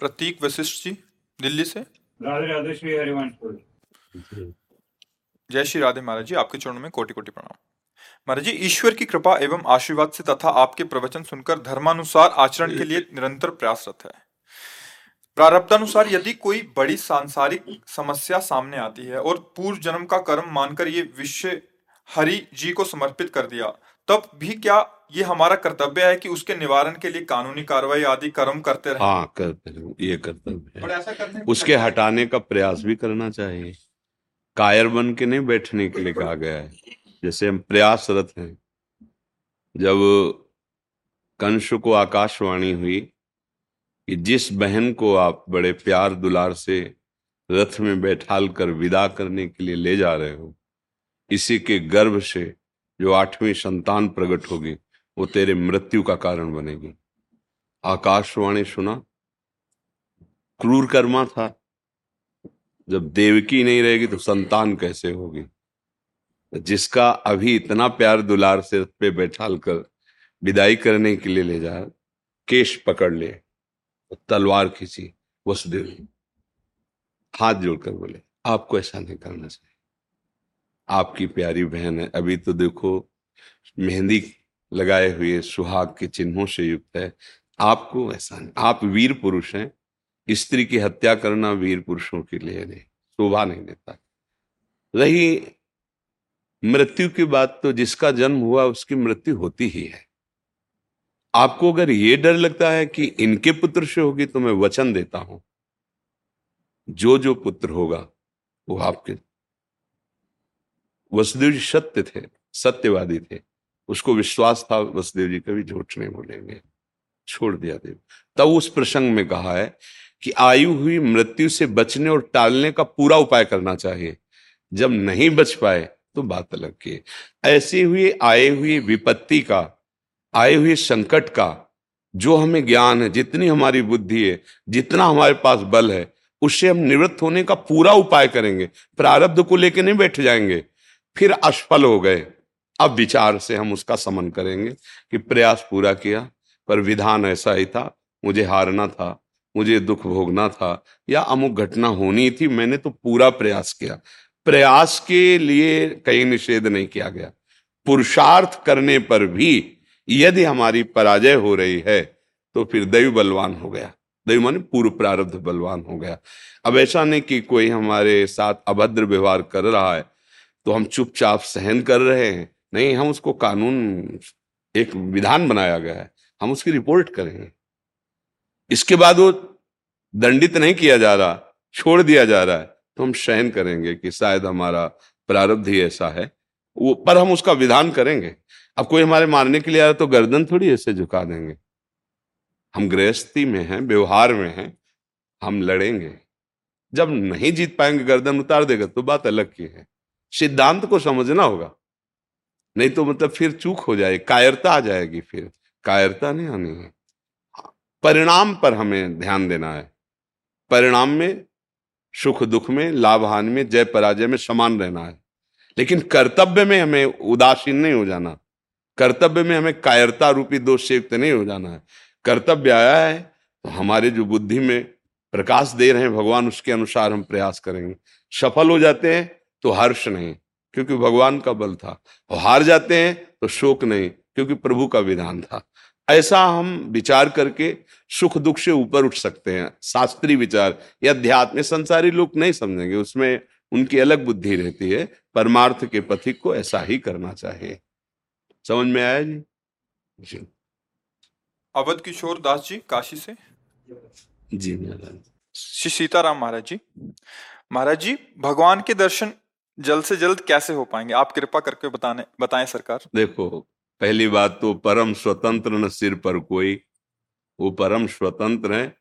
प्रतीक वशिष्ठ जी दिल्ली से। राधे राधे श्री हरिवंशपुर। जय श्री राधे महाराज जी आपके चरणों में कोटि कोटि प्रणाम। महाराज जी ईश्वर की कृपा एवं आशीर्वाद से तथा आपके प्रवचन सुनकर धर्मानुसार आचरण के लिए निरंतर प्रयासरत है। प्रारब्धानुसार यदि कोई बड़ी सांसारिक समस्या सामने आती है और पूर्व जन्म का कर्म मानकर ये विषय हरि जी को समर्पित कर दिया तब भी क्या ये हमारा कर्तव्य है कि उसके निवारण के लिए कानूनी कार्रवाई आदि कर्म करते रहे? हाँ करते हैं ये कर्तव्य है। ऐसा करने उसके हटाने का प्रयास भी करना चाहिए। कायर बन के नहीं बैठने के लिए कहा गया है। जैसे हम प्रयासरत हैं। जब कंस को आकाशवाणी हुई कि जिस बहन को आप बड़े प्यार दुलार से रथ में बैठाल कर विदा करने के लिए ले जा रहे हो इसी के गर्भ से जो आठवीं संतान प्रकट होगी, वो तेरे मृत्यु का कारण बनेगी। आकाशवाणी सुना, क्रूर कर्मा था। जब देवकी नहीं रहेगी तो संतान कैसे होगी? जिसका अभी इतना प्यार दुलार से पे बैठाल कर विदाई करने के लिए ले जा, केश पकड़ ले, तलवार खींची, वसुदेव हाथ जोड़कर बोले, आपको ऐसा नहीं करना चाहिए। आपकी प्यारी बहन है। अभी तो देखो, मेहंदी लगाए हुए सुहाग के चिन्हों से युक्त है। आपको ऐसा नहीं, आप वीर पुरुष हैं। स्त्री की हत्या करना वीर पुरुषों के लिए नहीं, शोभा नहीं देता। रही मृत्यु की बात तो जिसका जन्म हुआ उसकी मृत्यु होती ही है। आपको अगर ये डर लगता है कि इनके पुत्र से होगी तो मैं वचन देता हूँ। जो जो पुत्र होगा वो आपके वसुदेव जी सत्य थे, सत्यवादी थे। उसको विश्वास था वसुदेव जी कभी झूठ नहीं बोलेंगे। छोड़ दिया देव। तब उस प्रसंग में कहा है कि आयु हुई मृत्यु से बचने और टालने का पूरा उपाय करना चाहिए। जब नहीं बच पाए तो बात अलग की ऐसी हुई आए हुई विपत्ति का, आए हुए संकट का, जो हमें ज्ञान है, जितनी हमारी बुद्धि है, जितना हमारे पास बल है, उससे हम निवृत्त होने का पूरा उपाय करेंगे। प्रारब्ध को लेकर नहीं बैठ जाएँगे। फिर असफल हो गए। अब विचार से हम उसका समन करेंगे कि प्रयास पूरा किया, पर विधान ऐसा ही था, मुझे हारना था, मुझे दुख भोगना था, या अमुक घटना होनी थी, मैंने तो पूरा प्रयास किया। प्रयास के लिए कहीं निषेध नहीं किया गया। पुरुषार्थ करने पर भी यदि हमारी पराजय हो रही है तो फिर दैव बलवान हो गया। दैव माने पूर्व प्रारब्ध बलवान हो गया। अब ऐसा नहीं कि कोई हमारे साथ अभद्र व्यवहार कर रहा है तो हम चुपचाप सहन कर रहे हैं। नहीं, हम उसको कानून एक विधान बनाया गया है। हम उसकी रिपोर्ट करेंगे इसके बाद वो दंडित नहीं किया जा रहा, छोड़ दिया जा रहा है। तो हम सहन करेंगे कि शायद हमारा प्रारब्ध ही ऐसा है। वो, पर हम उसका विधान करेंगे। अब कोई हमारे मारने के लिए आ आया तो गर्दन थोड़ी ऐसे झुका देंगे। हम गृहस्थी में हैं, व्यवहार में हैं, हम लड़ेंगे। जब नहीं जीत पाएँगे, गर्दन उतार देगा तो बात अलग की है। सिद्धांत को समझना होगा। नहीं तो मतलब फिर चूक हो जाए, कायरता आ जाएगी फिर। कायरता नहीं आनी है। परिणाम पर हमें ध्यान देना है। परिणाम में, सुख दुख में, लाभ हानि में, जय पराजय में समान रहना है। लेकिन कर्तव्य में हमें उदासीन नहीं हो जाना। कर्तव्य में हमें कायरता रूपी दोष से युक्त नहीं हो जाना है। कर्तव्य आया है तो हमारे जो बुद्धि में प्रकाश दे रहे हैं भगवान, उसके अनुसार हम प्रयास करेंगे। सफल हो जाते हैं तो हर्ष नहीं क्योंकि भगवान का बल था। और हार जाते हैं तो शोक नहीं क्योंकि प्रभु का विधान था। ऐसा हम विचार करके सुख दुख से ऊपर उठ सकते हैं। शास्त्रीय विचार या अध्यात्म संसारी लोग नहीं समझेंगे उसमें उनकी अलग बुद्धि रहती है। परमार्थ के पथिक को ऐसा ही करना चाहिए। समझ में आया जी? जी। अवध किशोर दास जी काशी से? जी महाराज। श्री सीताराम महाराज जी। महाराज जी भगवान के दर्शन जल्द से जल्द कैसे हो पाएँगे? आप कृपा करके बताने, बताएँ सरकार। देखो, पहली बात तो परम स्वतंत्र न सिर पर कोई। वो परम स्वतंत्र है,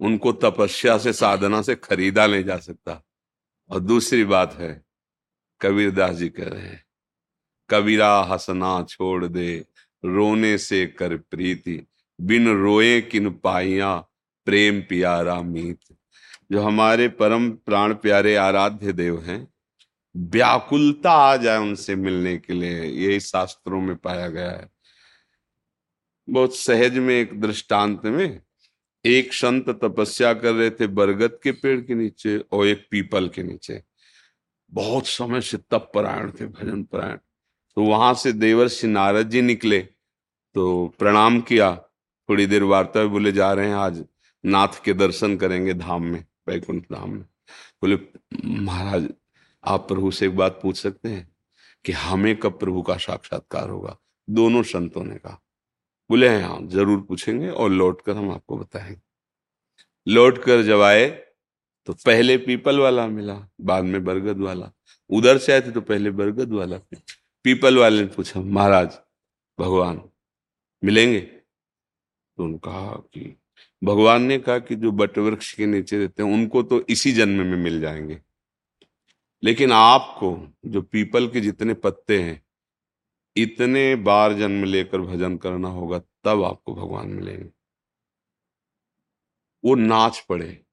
उनको तपस्या से, साधना से खरीदा नहीं जा सकता। और दूसरी बात है, कबीरदास जी कह रहे हैं, कबीरा हंसना छोड़ दे, रोने से कर प्रीति। बिन रोए किन पाइया, प्रेम प्यारा मीत। जो हमारे परम प्राण प्यारे आराध्य देव हैं व्याकुलता आ जाए उनसे मिलने के लिए। यही शास्त्रों में पाया गया है। बहुत सहज में, एक दृष्टांत में, एक संत तपस्या कर रहे थे बरगद के पेड़ के नीचे और एक पीपल के नीचे। बहुत समय से तप परायण थे, भजन परायण। तो वहाँ से देवर्षि नारद जी निकले तो प्रणाम किया। थोड़ी देर वार्ता में बोले, जा रहे हैं आज, नाथ के दर्शन करेंगे धाम में, वैकुंठ धाम में। बोले, महाराज आप प्रभु से एक बात पूछ सकते हैं कि हमें कब प्रभु का साक्षात्कार होगा? दोनों संतों ने कहा। बोले हाँ ज़रूर पूछेंगे और लौट कर हम आपको बताएँगे। लौट कर जब आए तो पहले पीपल वाला मिला, बाद में बरगद वाला। उधर से आए थे तो पहले बरगद वाला। पीपल वाले ने पूछा, महाराज, भगवान, मिलेंगे? तो उन्होंने कहा कि, भगवान ने कहा कि जो बट वृक्ष के नीचे रहते हैं, उनको तो इसी जन्म में मिल जाएँगे। लेकिन आपको, जो पीपल के जितने पत्ते हैं, इतने बार जन्म लेकर भजन करना होगा, तब आपको भगवान मिलेंगे। वो नाच पड़े,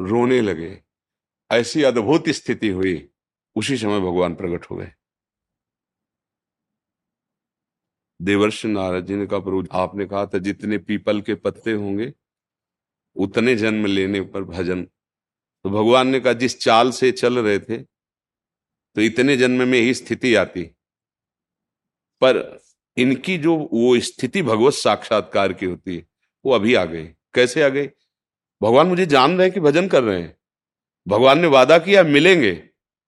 रोने लगे, ऐसी अद्भुत स्थिति हुई, उसी समय भगवान प्रकट हो गए देवर्ष नारद जी ने कहा, प्रभु, आपने कहा था, जितने पीपल के पत्ते होंगे, उतने जन्म लेने पर भजन तो भगवान ने कहा, जिस चाल से चल रहे थे तो इतने जन्म में ही स्थिति आती। पर इनकी जो वो स्थिति भगवत साक्षात्कार की होती है, वो अभी आ गई। कैसे आ गई? भगवान मुझे जान रहे हैं कि भजन कर रहे हैं। भगवान ने वादा किया, मिलेंगे।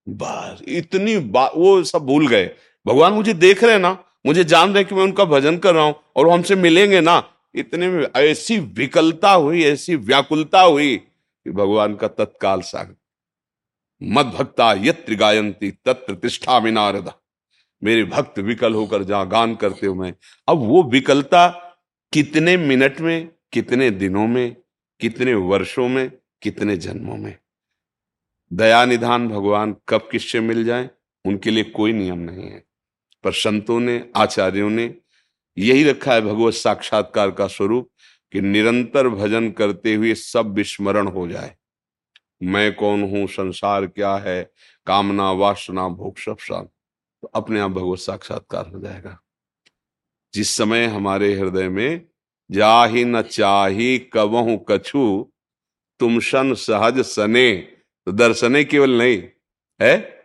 बस, इतनी वो सब भूल गए। भगवान मुझे देख रहे हैं ना, मुझे जान रहे हैं कि मैं उनका भजन कर रहा हूँ, और हमसे मिलेंगे ना। इतने में ऐसी विकलता हुई, ऐसी व्याकुलता हुई कि भगवान का तत्काल साग मद भक्ता यत्र गायंती तत्र तिष्ठा नारदा मेरे भक्त विकल होकर जहाँ गान करते हो मैं। अब वो विकलता कितने मिनट में, कितने दिनों में, कितने वर्षों में, कितने जन्मों में? दया निधान भगवान कब किससे मिल जाए? उनके लिए कोई नियम नहीं है। पर संतों ने, आचार्यों ने यही रखा है भगवत साक्षात्कार का स्वरूप। कि निरंतर भजन करते हुए सब विस्मरण हो जाए। मैं कौन हूँ? संसार क्या है? कामना, वासना, भोग सब शांत। तो अपने आप भगवत साक्षात्कार हो जाएगा। जिस समय हमारे हृदय में, जाही न चाही कबहू कछु, तुम सन सहज सने। तो दर्शने केवल नहीं, है?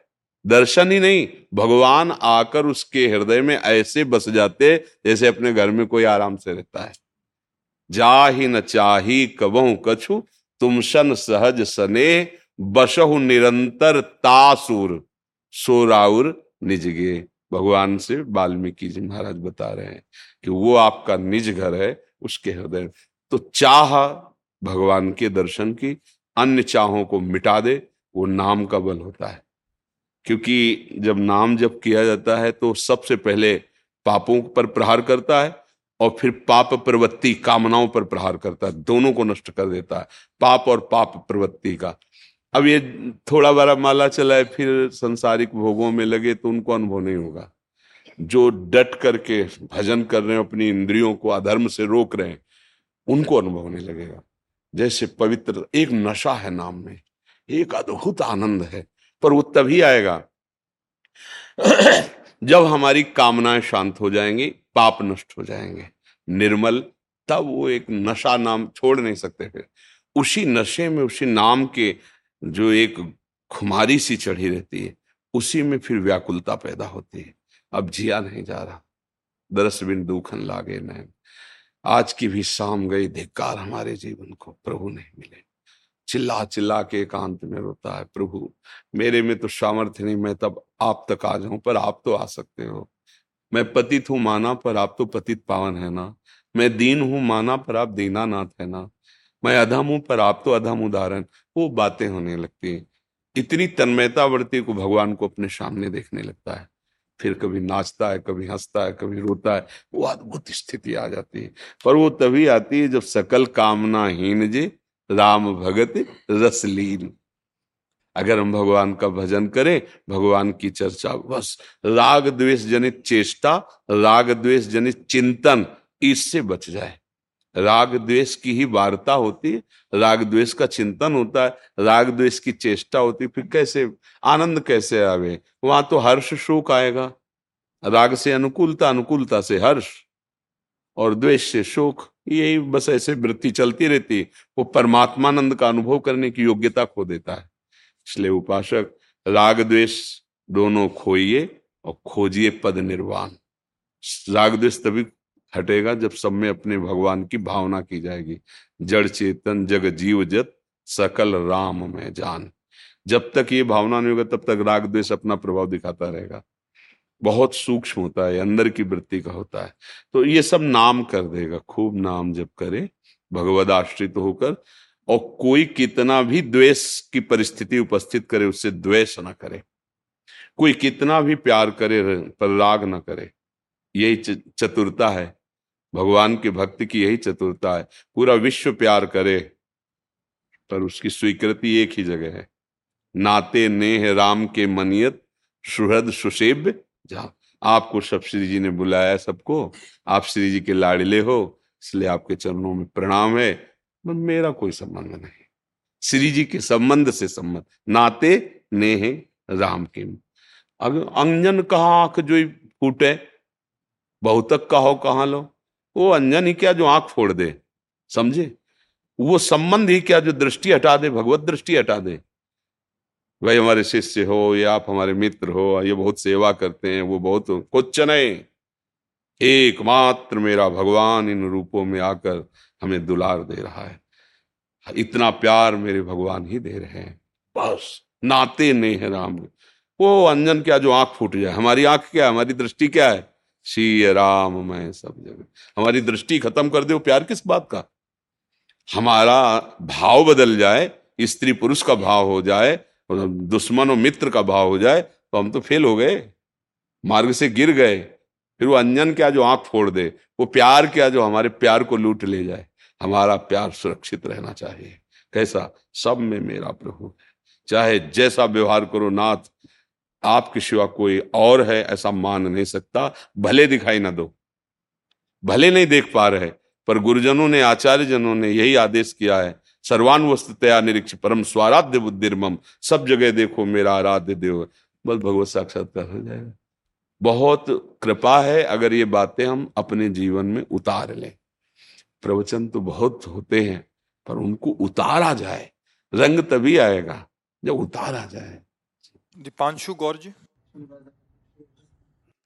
दर्शन ही नहीं। भगवान आकर उसके हृदय में ऐसे बस जाते जैसे अपने घर में कोई आराम से रहता है। जा ही न चाही कबहू कछु, तुम सन सहज सने, बसहु निरंतर तासुर। सोराउर निजगे भगवान से वाल्मीकि जी महाराज बता रहे हैं कि वो आपका निज घर है, उसके हृदय। तो चाह भगवान के दर्शन की, अन्य चाहों को मिटा दे, वो नाम का बल होता है। क्योंकि जब नाम जब किया जाता है तो सबसे पहले पापों पर प्रहार करता है और फिर पाप प्रवृत्ति कामनाओं पर प्रहार करता है, दोनों को नष्ट कर देता है, पाप और पाप प्रवृत्ति का। अब ये थोड़ा बड़ा माला चला है, फिर संसारिक भोगों में लगे तो उनको अनुभव नहीं होगा। जो डट करके भजन कर रहे हैं, अपनी इंद्रियों को, अधर्म से रोक रहे हैं, उनको अनुभव नहीं लगेगा। जैसे पवित्र, एक नशा है नाम में, एक अद्भुत आनंद है, पर वो तभी आएगा। जब हमारी कामनाएँ शांत हो जाएँगी, पाप नष्ट हो जाएँगे। निर्मल, तब वो एक नशा नाम छोड़ नहीं सकते फिर। उसी नशे में, उसी नाम के जो एक खुमारी सी चढ़ी रहती है, उसी में फिर व्याकुलता पैदा होती है। अब जिया नहीं जा रहा। दरस बिन दुखन लागे नैन। आज की भी शाम गई, धिक्कार हमारे जीवन को, प्रभु नहीं मिले। चिल्ला चिल्ला के एकांत में रोता है, प्रभु, मेरे में तो सामर्थ्य नहीं, मैं तब आप तक आ जाऊँ, पर आप तो आ सकते हो। मैं पतित हूँ माना, पर आप तो पतित पावन है ना। मैं दीन हूँ माना, पर आप दीनानाथ है ना। मैं अधम हूँ, पर आप तो अधम उदाहरण। वो बातें होने लगती है। इतनी तन्मयता बढ़ती को भगवान को अपने सामने देखने लगता है। फिर कभी नाचता है, कभी हंसता है, कभी रोता है, वो अद्भुत स्थिति आ जाती है। पर वो तभी आती है जब सकल कामनाहीन जी राम भगत रसलीन। अगर हम भगवान का भजन करें, भगवान की चर्चा, बस राग द्वेष जनित चेष्टा, राग द्वेष जनित चिंतन इससे बच जाए। राग द्वेष की ही वार्ता होती है, राग द्वेष का चिंतन होता है, राग द्वेष की चेष्टा होती फिर कैसे, आनंद कैसे आवे? वहाँ तो हर्ष शोक आएगा। राग से अनुकूलता अनुकूलता से हर्ष और द्वेष से शोक। यही बस ऐसे वृत्ति चलती रहती वो परमात्मानंद का अनुभव करने की योग्यता खो देता है। इसलिए उपासक, राग द्वेष दोनों खोइए और खोजिए पद निर्वाण। राग द्वेष तभी हटेगा जब सब में अपने भगवान की भावना की जाएगी। जड़ चेतन, जग जीव जत, सकल राम में जान। जब तक ये भावना नहीं होगा, तब तक राग द्वेष अपना प्रभाव दिखाता रहेगा। बहुत सूक्ष्म होता है, अंदर की वृत्ति का होता है। तो ये सब नाम कर देगा, खूब नाम जब करे, भगवद आश्रित होकर, और कोई कितना भी द्वेष की परिस्थिति उपस्थित करे, उससे द्वेष ना करे। कोई कितना भी प्यार करे, पर राग ना करे। यही चतुरता है। भगवान के भक्त की यही चतुरता है। पूरा विश्व प्यार करे, पर उसकी स्वीकृति एक ही जगह है। नाते नेह राम के मनियत, सुहृद सुसेब्य जा। आपको सब श्री जी ने बुलाया सबको। आप श्री जी के लाड़िले हो, इसलिए आपके चरणों में प्रणाम है। पर मेरा कोई संबंध नहीं। श्री जी के संबंध से संबंध। नाते नेह राम के अगर अंजन कहा आँख जो फूटे। बहुतक कहो कहा लो। वो अंजन ही क्या जो आँख फोड़ दे। समझे? वो संबंध ही क्या जो दृष्टि हटा दे, भगवत दृष्टि हटा दे। भाई, हमारे शिष्य हो, या आप हमारे मित्र हो, ये बहुत सेवा करते हैं, वो बहुत कुछ नहीं एकमात्र मेरा भगवान इन रूपों में आकर हमें दुलार दे रहा है। इतना प्यार मेरे भगवान ही दे रहे हैं। बस, नाते नहीं है राम। वो अंजन क्या, जो आँख फूट जाए? हमारी आँख क्या है? हमारी दृष्टि क्या है? शी राम, मैं सब जगह। हमारी दृष्टि खत्म कर दे प्यार किस बात का? हमारा भाव बदल जाए, स्त्री पुरुष का भाव हो जाए दुश्मन और मित्र का भाव हो जाए तो हम तो फेल हो गए। मार्ग से गिर गए। फिर वो अंजन क्या जो आँख फोड़ दे, वो प्यार क्या जो हमारे प्यार को लूट ले जाए। हमारा प्यार सुरक्षित रहना चाहिए। कैसा? सब में मेरा प्रभु है। चाहे जैसा व्यवहार करो नाथ, आपके सिवा कोई और है, ऐसा मान नहीं सकता। भले दिखाई ना दो। भले नहीं देख पा रहे, पर गुरुजनों ने आचार्य जनों ने यही आदेश किया है सर्वान वस्तुतया निरीक्ष, परम स्वाराध्य बुद्धिर्मम। सब जगह देखो मेरा आराध्य देव। बस भगवत साक्षात्कार हो जाएगा। बहुत कृपा है अगर ये बातें हम अपने जीवन में उतार लें। प्रवचन तो बहुत होते हैं, पर उनको उतारा जाए। रंग तभी आएगा जब उतारा जाए। दीपांशु गौर जी।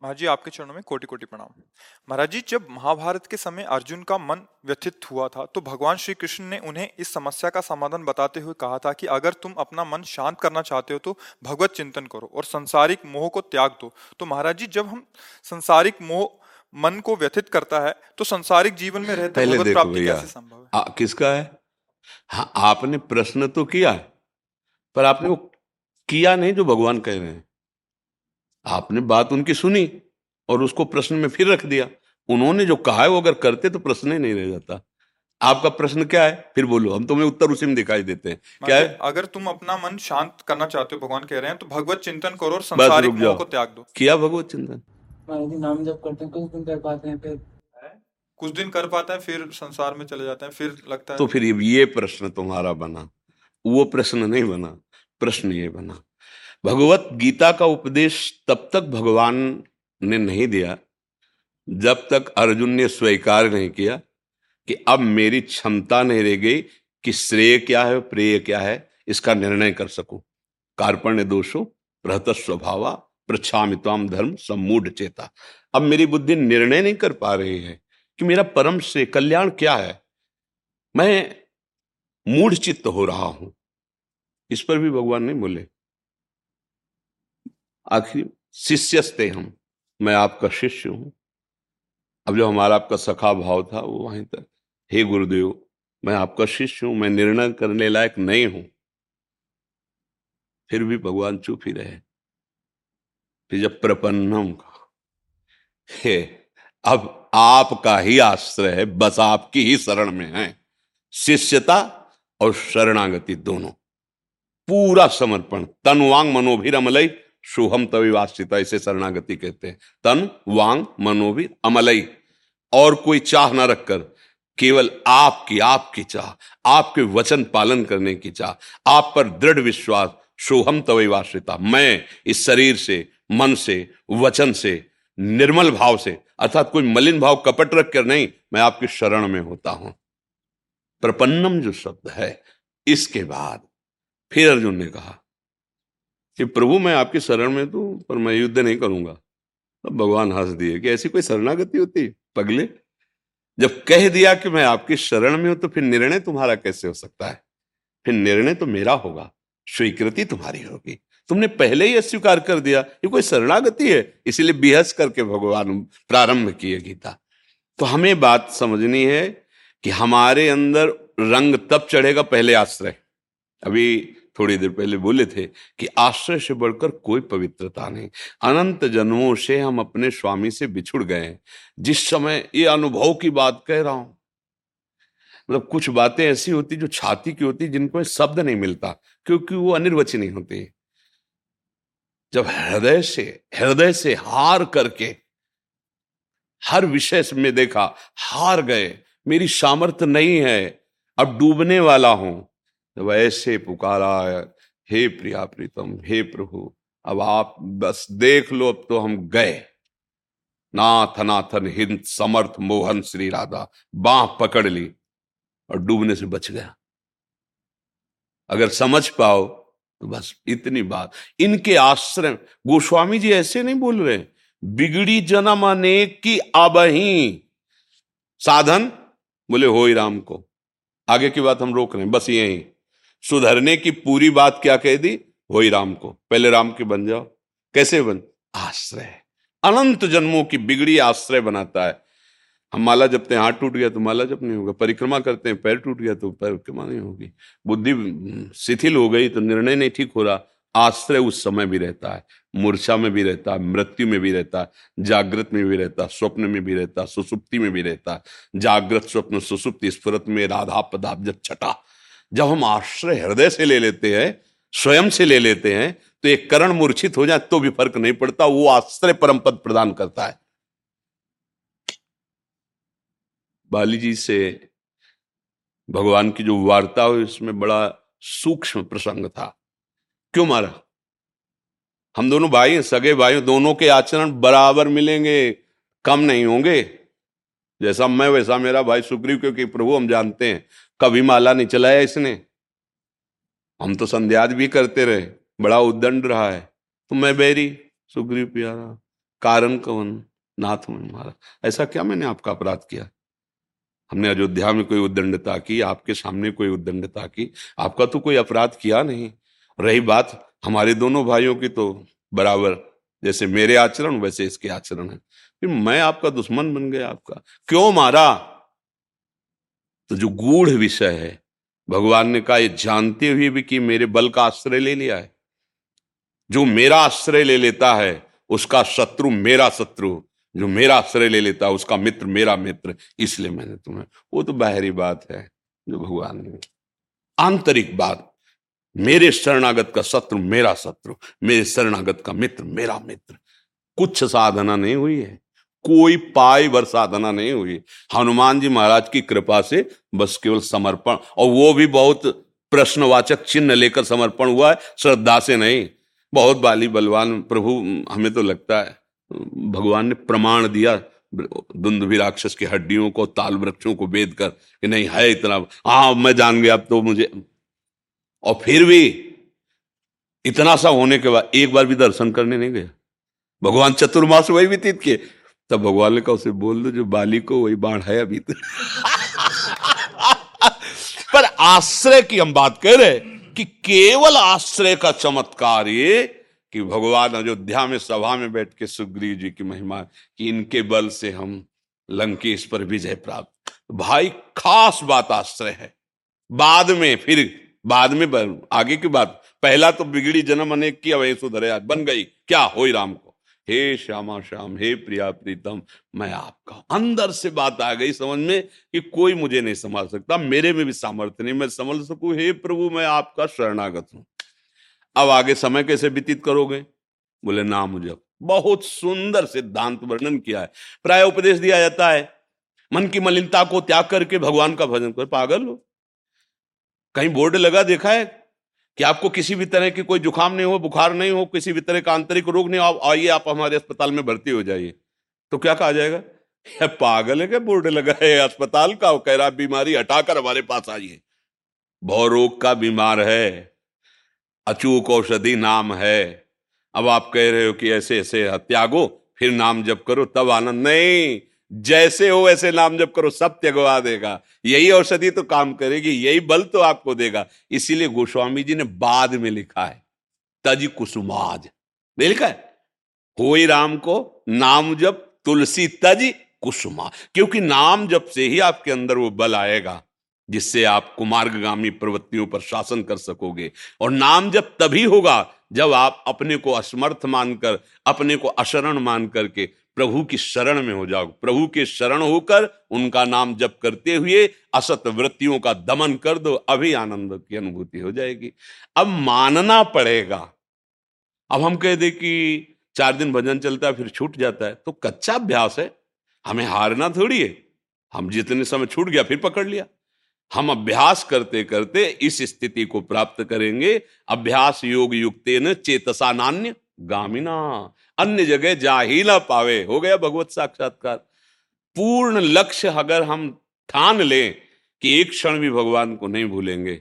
महाराज जी आपके चरणों में कोटि कोटि प्रणाम। महाराज जी जब महाभारत के समय अर्जुन का मन व्यथित हुआ था तो भगवान श्री कृष्ण ने उन्हें इस समस्या का समाधान बताते हुए कहा था कि अगर तुम अपना मन शांत करना चाहते हो तो भगवत चिंतन करो और संसारिक मोह को त्याग दो। तो महाराज जी जब हम संसारिक मोह मन को व्यथित करता है तो संसारिक जीवन में रहते भगवत प्राप्ति कैसे संभव है? आ, किसका है? हाँ आपने प्रश्न तो किया पर आपने वो किया नहीं जो भगवान कह रहे हैं। आपने बात उनकी सुनी और उसको प्रश्न में फिर रख दिया। उन्होंने जो कहा है वो अगर करते तो प्रश्न ही नहीं रह जाता। आपका प्रश्न क्या है? फिर बोलो हम तुम्हें उत्तर उसी में दिखाई देते हैं। क्या है? अगर तुम अपना मन शांत करना चाहते हो भगवान कह रहे हैं तो भगवत चिंतन करो और संसारिक मोह को त्याग दो। किया भगवत चिंतन? नाम जब करते हैं कुछ दिन कर पाते हैं फिर? कुछ दिन कर पाता है फिर संसार में चले जाते हैं फिर लगता है तो फिर ये प्रश्न तुम्हारा बना। वो प्रश्न नहीं बना प्रश्न ये बना। भगवत गीता का उपदेश तब तक भगवान ने नहीं दिया, जब तक अर्जुन ने स्वीकार नहीं किया कि अब मेरी क्षमता नहीं रह गई कि श्रेय क्या है, प्रेय क्या है, इसका निर्णय कर सकूँ। कार्पण्य दोषो प्रहत स्वभावा, प्रच्छामित्वाम धर्म, सम्मूढ़ चेता। अब मेरी बुद्धि निर्णय नहीं कर पा रही है कि मेरा परम से कल्याण क्या है। मैं मूढ़ चित्त हो रहा हूँ। इस पर भी भगवान नहीं बोले। आखिर शिष्यस्ते हम मैं आपका शिष्य हूँ। अब जो हमारा आपका सखा भाव था, वो वहीं तक, हे गुरुदेव, मैं आपका शिष्य हूँ, मैं निर्णय करने लायक नहीं हूँ। फिर भी भगवान चुप ही रहे। फिर जब प्रपन्नम का, हे, अब आपका ही आश्रय है, बस आपकी ही शरण में है। शिष्यता और शरणागति दोनों। पूरा समर्पण तन वांग मनोभिर अमलई शुभम तभी वास्तिता, इसे शरणागति कहते हैं। तन, वांग मनोभिर अमलई। और कोई चाह न रखकर, केवल आपकी आपकी चाह, आपके वचन पालन करने की चाह, आप पर दृढ़ विश्वास सोहम तवैवाश्रिता मैं इस शरीर से, मन से, वचन से, निर्मल भाव से, अर्थात कोई मलिन भाव कपट रख कर नहीं, मैं आपकी शरण में होता हूँ। प्रपन्नम जो शब्द है, इसके बाद फिर अर्जुन ने कहा कि प्रभु, मैं आपकी शरण में तू, पर मैं युद्ध नहीं करूँगा। तब भगवान हंस दिए कि ऐसी कोई शरणागति होती? पगले? जब कह दिया कि मैं आपकी शरण में हूँ तो फिर निर्णय तुम्हारा कैसे हो सकता है? फिर निर्णय तो मेरा होगा, स्वीकृति तुम्हारी होगी। तुमने पहले ही अस्वीकार कर दिया ये कोई शरणागति है, इसीलिए बिहस करके भगवान प्रारंभ किए गीता। तो हमें बात समझनी है कि हमारे अंदर रंग तब चढ़ेगा पहले आश्रय। अभी थोड़ी देर पहले बोले थे कि आश्रय से बढ़कर कोई पवित्रता नहीं। अनंत जन्मों से हम अपने स्वामी से बिछुड़ गए जिस समय ये अनुभव की बात कह रहा हूँ। मतलब कुछ बातें ऐसी होती जो छाती की होती जिनको शब्द नहीं मिलता, क्योंकि वो अनिर्वचनीय होती। जब हृदय से हृदय से हार करके, हर विषय में देखा, हार गए, मेरी सामर्थ्य नहीं है, अब डूबने वाला हूँ। जब ऐसे पुकारा, हे प्रिया प्रीतम, हे प्रभु, अब आप बस देख लो, अब तो हम गए। नाथ नाथन हिंद समर्थ मोहन श्री राधा, बाह पकड़ ली और डूबने से बच गया। अगर समझ पाओ तो बस इतनी बात। इनके आश्रय गोस्वामी जी ऐसे नहीं बोल रहे बिगड़ी जन्म अनेक की अबही साधन? बोले, हो ही राम को। आगे की बात हम रोक रहे हैं, बस यही। सुधरने की पूरी बात क्या कह दी? हो ही राम को। पहले राम के बन जाओ। कैसे बन? आश्रय। अनंत जन्मों की बिगड़ी आश्रय बनाता है। हम माला जपते हैं, हाथ टूट गया तो माला जप नहीं होगा। परिक्रमा करते हैं, पैर टूट गया तो परिक्रमा नहीं होगी। बुद्धि शिथिल हो गई तो निर्णय नहीं ठीक हो रहा। आश्रय उस समय भी रहता है। मूर्छा में भी रहता है, मृत्यु में भी रहता है, जागृत में भी रहता है, स्वप्न में भी रहता है, सुसुप्ति में भी रहता है। जागृत, स्वप्न, सुसुप्ति, स्फुरत में राधा पदाब्ज छटा। जब हम आश्रय हृदय से ले लेते हैं, स्वयं से ले लेते हैं तो एक करण मूर्छित हो जाए तो भी फ़र्क नहीं पड़ता, वो आश्रय परम पद प्रदान करता है। बाली जी से भगवान की जो वार्ता हुई, उसमें बड़ा सूक्ष्म प्रसंग था। क्यों मारा? हम दोनों भाई हैं, सगे भाई दोनों के आचरण बराबर मिलेंगे, कम नहीं होंगे। जैसा मैं, वैसा मेरा भाई सुग्रीव, क्योंकि प्रभु हम जानते हैं कभी माला नहीं चलाया इसने। हम तो संध्याद भी करते रहे, बड़ा उद्दंड रहा है। तो मैं बैरी? सुग्रीव प्यारा, कारण कवन? नाथ में ऐसा क्या मैंने आपका अपराध किया? हमने अयोध्या में कोई उद्दंडता की, आपके सामने कोई उद्दंडता की। आपका तो कोई अपराध किया नहीं। रही बात हमारे दोनों भाइयों की तो बराबर। जैसे मेरे आचरण, वैसे इसके आचरण है। फिर मैं आपका दुश्मन बन गया आपका। क्यों मारा? तो जो गूढ़ विषय है, भगवान ने कहा, ये जानते हुए भी कि मेरे बल का आश्रय ले लिया है। जो मेरा आश्रय ले लेता है, उसका शत्रु मेरा शत्रु। जो मेरा आश्रय ले लेता है, उसका मित्र मेरा मित्र। इसलिए मैंने तुम्हें वो तो बाहरी बात है, जो भगवान ने। आंतरिक बात, मेरे शरणागत का शत्रु मेरा शत्रु, मेरे शरणागत का मित्र मेरा मित्र। कुछ साधना नहीं हुई है। कोई पाई भर साधना नहीं हुई। हनुमान जी महाराज की कृपा से बस केवल समर्पण, और वो भी बहुत प्रश्नवाचक चिन्ह लेकर समर्पण हुआ है। श्रद्धा से नहीं, बहुत बाली बलवान प्रभु, हमें तो लगता है, भगवान ने प्रमाण दिया दुंदुभी राक्षस की हड्डियों को ताल वृक्षों को बेद कर कि नहीं, है इतना हाँ मैं जान गया, अब तो मुझे। और फिर भी इतना सा होने के बाद, एक बार भी दर्शन करने नहीं गया। भगवान चतुर्मास वही व्यतीत किए। तब भगवान ने कहा, उसे बोल दो, जो बाली को वही बाढ़ है अभी तो. पर आश्रय की हम बात कर रहे कि केवल आश्रय का चमत्कार ये कि भगवान अयोध्या में, सभा में बैठ के सुग्रीव जी की महिमा, कि इनके बल से हम लंकेश पर विजय प्राप्त। भाई, खास बात आश्रय है। बाद में, फिर बाद में, आगे की बात, पहला तो बिगड़ी जन्म अनेक की अवय सुधरे बन गई, क्या हो राम को? हे श्यामा श्याम, हे प्रिया प्रीतम, मैं आपका अंदर से बात आ गई समझ में कि कोई मुझे नहीं संभाल सकता, मेरे में भी सामर्थ्य नहीं, मैं समझ सकू? हे प्रभु, मैं आपका शरणागत हूँ। अब आगे समय कैसे व्यतीत करोगे? बोले, ना मुझे। बहुत सुंदर सिद्धांत वर्णन किया है। प्राय उपदेश दिया जाता है, मन की मलिनता को त्याग करके भगवान का भजन कर, पागल हो। कहीं बोर्ड लगा, देखा है कि आपको किसी भी तरह की कोई जुकाम नहीं हो, बुखार नहीं हो, किसी भी तरह का आंतरिक रोग नहीं हो आइए, आप हमारे अस्पताल में भर्ती हो जाइए। तो क्या कहा जाएगा? या पागल है क्या? बोर्ड लगा है अस्पताल का कह रहा बीमारी हटाकर हमारे पास आइए। भौ रोग का बीमार है। अचूक औषधि नाम है। अब आप कह रहे हो कि ऐसे ऐसे त्यागो फिर नाम जप करो, तब आनंद, नहीं जैसे हो वैसे नाम जप करो, सब त्यगवा देगा। यही औषधि तो काम करेगी, यही बल तो आपको देगा। इसीलिए गोस्वामी जी ने बाद में लिखा है, तज कुसुमाज। नहीं लिखा है? हो राम को नाम जप, तुलसी तज कुसुमा क्योंकि नाम जप से ही आपके अंदर वो बल आएगा, जिससे आप कुमार्गामी प्रवृत्तियों पर शासन कर सकोगे। और नाम जब तभी होगा, जब आप अपने को असमर्थ मानकर, अपने को अशरण मान करके प्रभु की शरण में हो जाओ। प्रभु के शरण होकर उनका नाम जप करते हुए असत वृत्तियों का दमन कर दो, अभी आनंद की अनुभूति हो जाएगी। अब मानना पड़ेगा। अब हम कह दे कि चार दिन भजन चलता है, फिर छूट जाता है। तो कच्चा अभ्यास है। हमें हारना थोड़ी है। हम जितने समय छूट गया, फिर पकड़ लिया। हम अभ्यास करते करते इस स्थिति को प्राप्त करेंगे। अभ्यास योग युक्त चेतसा नान्य गामिना। अन्य जगह जा ही ना पावे। हो गया भगवत साक्षात्कार। पूर्ण लक्ष्य अगर हम ठान लें कि एक क्षण भी भगवान को नहीं भूलेंगे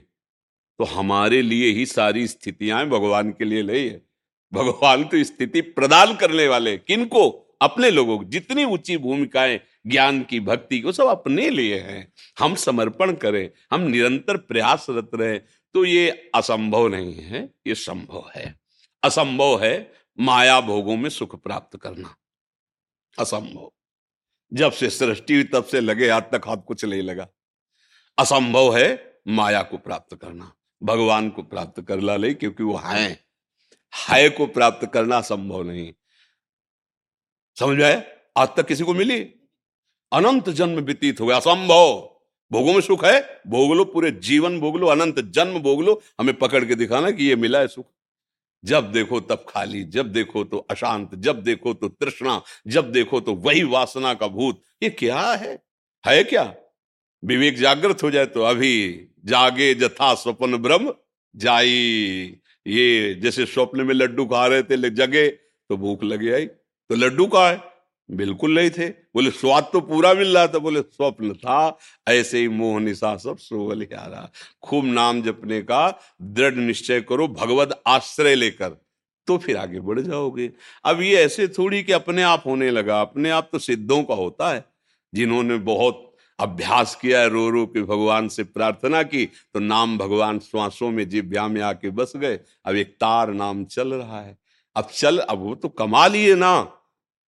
तो हमारे लिए ही सारी स्थितियाँ भगवान के लिए नहीं है। भगवान तो स्थिति प्रदान करने वाले किनको? अपने लोगों को। जितनी ऊँची भूमिकाएँ ज्ञान की, भक्ति को, सब अपने लिए हैं। हम समर्पण करें। हम निरंतर प्रयासरत रहे। तो ये असंभव नहीं है। ये संभव है। असंभव है माया भोगों में सुख प्राप्त करना असंभव। जब से सृष्टि हुई तब से लगे, आज तक हाथ कुछ नहीं लगा। असंभव है माया को प्राप्त करना, भगवान को प्राप्त कर ला ले, क्योंकि वो है। हाय को प्राप्त करना संभव नहीं। समझ आए आज तक किसी को मिली? अनंत जन्म व्यतीत हो गया, असंभव। भोगों में सुख है, भोग लो, पूरे जीवन भोग लो, अनंत जन्म भोग लो। हमें पकड़ के दिखाना कि ये मिला है सुख। जब देखो तब खाली, जब देखो तो अशांत, जब देखो तो तृष्णा, जब देखो तो वही वासना का भूत। ये क्या है? है क्या? विवेक जागृत हो जाए तो अभी जागे जथा स्वप्न ब्रह्म, जाई। ये जैसे स्वप्न में लड्डू खा रहे थे जगे तो भूख लगे, आई। तो लड्डू का है? बिल्कुल नहीं थे। बोले, स्वाद तो पूरा मिल रहा था। बोले, स्वप्न था। ऐसे ही मोह निशा सब सोवल रहा। खूब नाम जपने का दृढ़ निश्चय करो भगवत आश्रय लेकर। तो फिर आगे बढ़ जाओगे। अब ये ऐसे थोड़ी कि अपने आप होने लगा। अपने आप तो सिद्धों का होता है। जिन्होंने बहुत अभ्यास किया है रो रो के भगवान से प्रार्थना की तो नाम भगवान श्वासों में जिव्या में आके बस गए। अब एक तार नाम चल रहा है। अब चल, अब वो तो कमा लिए ना।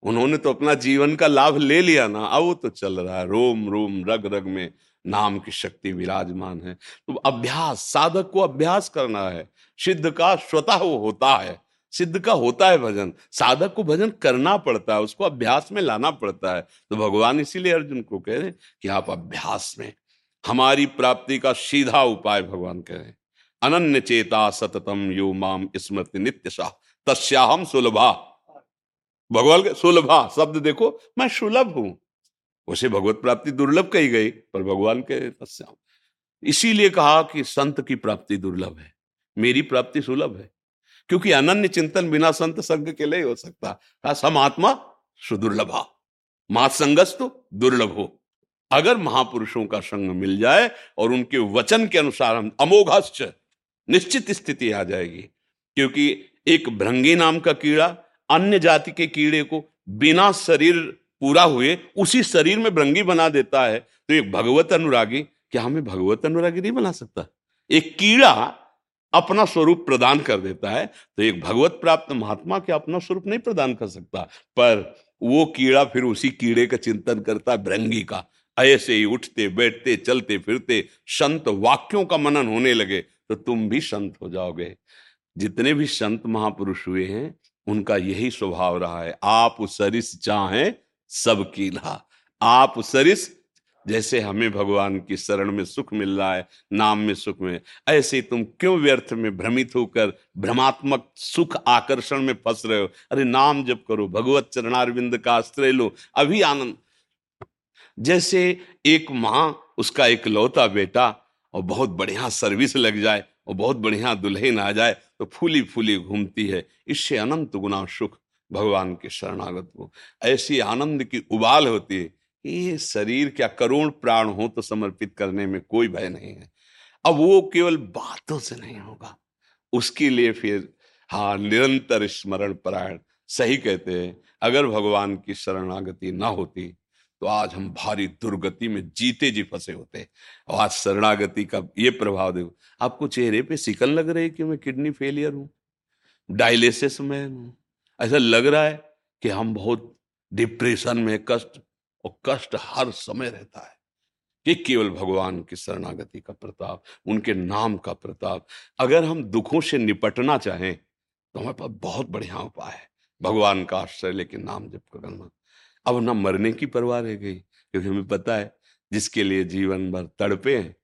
उन्होंने तो अपना जीवन का लाभ ले लिया ना। अब वो तो चल रहा है। रोम रोम, रग रग में नाम की शक्ति विराजमान है। तो अभ्यास, साधक को अभ्यास करना है। सिद्ध का स्वतः वो होता है। सिद्ध का होता है भजन। साधक को भजन करना पड़ता है। उसको अभ्यास में लाना पड़ता है। तो भगवान इसीलिए अर्जुन को कह रहे कि आप अभ्यास में, हमारी प्राप्ति का सीधा उपाय भगवान कह रहे अनन्य चेता सततम यो माम स्मृति नित्य शाह तस्याहम सुलभा। भगवान के सुलभा शब्द देखो, मैं सुलभ हूँ। उसे भगवत प्राप्ति दुर्लभ कही गई, पर भगवान के इसीलिए कहा कि संत की प्राप्ति दुर्लभ है, मेरी प्राप्ति सुलभ है, क्योंकि अनन्य चिंतन बिना संत संग के लिए हो सकता। कहा सम आत्मा सुदुर्लभा मात संगस तो दुर्लभ हो। अगर महापुरुषों का संग मिल जाए और उनके वचन के अनुसार हम अमोघश्च, निश्चित स्थिति आ जाएगी, क्योंकि एक भृंगी नाम का कीड़ा अन्य जाति के कीड़े को बिना शरीर पूरा हुए उसी शरीर में भृंगी बना देता है। तो एक भगवत अनुरागी, क्या हमें भगवत अनुरागी नहीं बना सकता? एक कीड़ा अपना स्वरूप प्रदान कर देता है तो एक भगवत प्राप्त महात्मा के अपना स्वरूप नहीं प्रदान कर सकता? पर वो कीड़ा फिर उसी कीड़े का चिंतन करता है भृंगी का। ऐसे ही उठते, बैठते, चलते, फिरते संत वाक्यों का मनन होने लगे तो तुम भी संत हो जाओगे। जितने भी संत महापुरुष हुए हैं उनका यही स्वभाव रहा है। आप सरिस चाहे सब कीला आप सरिस जैसे हमें भगवान की शरण में सुख मिल रहा है, नाम में सुख में। ऐसे तुम क्यों व्यर्थ में भ्रमित होकर भ्रमात्मक सुख आकर्षण में फंस रहे हो? अरे नाम जब करो, भगवत चरणारविंद का आश्रय लो, अभी आनंद। जैसे एक माँ, उसका एक लौता बेटा और बहुत बढ़िया सर्विस लग जाए। और बहुत बढ़िया दुल्हन आ जाए तो फूली फूली घूमती है। इससे अनंत गुना सुख भगवान के शरणागत को ऐसी आनंद की उबाल होती है कि ये शरीर क्या करोड़ प्राण हो तो समर्पित करने में कोई भय नहीं है। अब वो केवल बातों से नहीं होगा। उसके लिए फिर हाँ निरंतर स्मरण परायण सही कहते हैं। अगर भगवान की शरणागति ना होती तो आज हम भारी दुर्गति में जीते जी फंसे होते और आज शरणागति का ये प्रभाव देखो। आपको चेहरे पे सिकन लग रही है कि मैं किडनी फेलियर हूँ? डायलिसिस में हूँ। ऐसा लग रहा है कि हम बहुत डिप्रेशन में कष्ट और कष्ट हर समय रहता है कि केवल भगवान की शरणागति का प्रताप, उनके नाम का प्रताप। अगर हम दुखों से निपटना चाहें तो हमारे पास बहुत बढ़िया उपाय है। भगवान का आश्रय लेके नाम जप करना। अब ना मरने की परवाह रह गई, क्योंकि हमें पता है, जिसके लिए जीवन भर तड़पे हैं,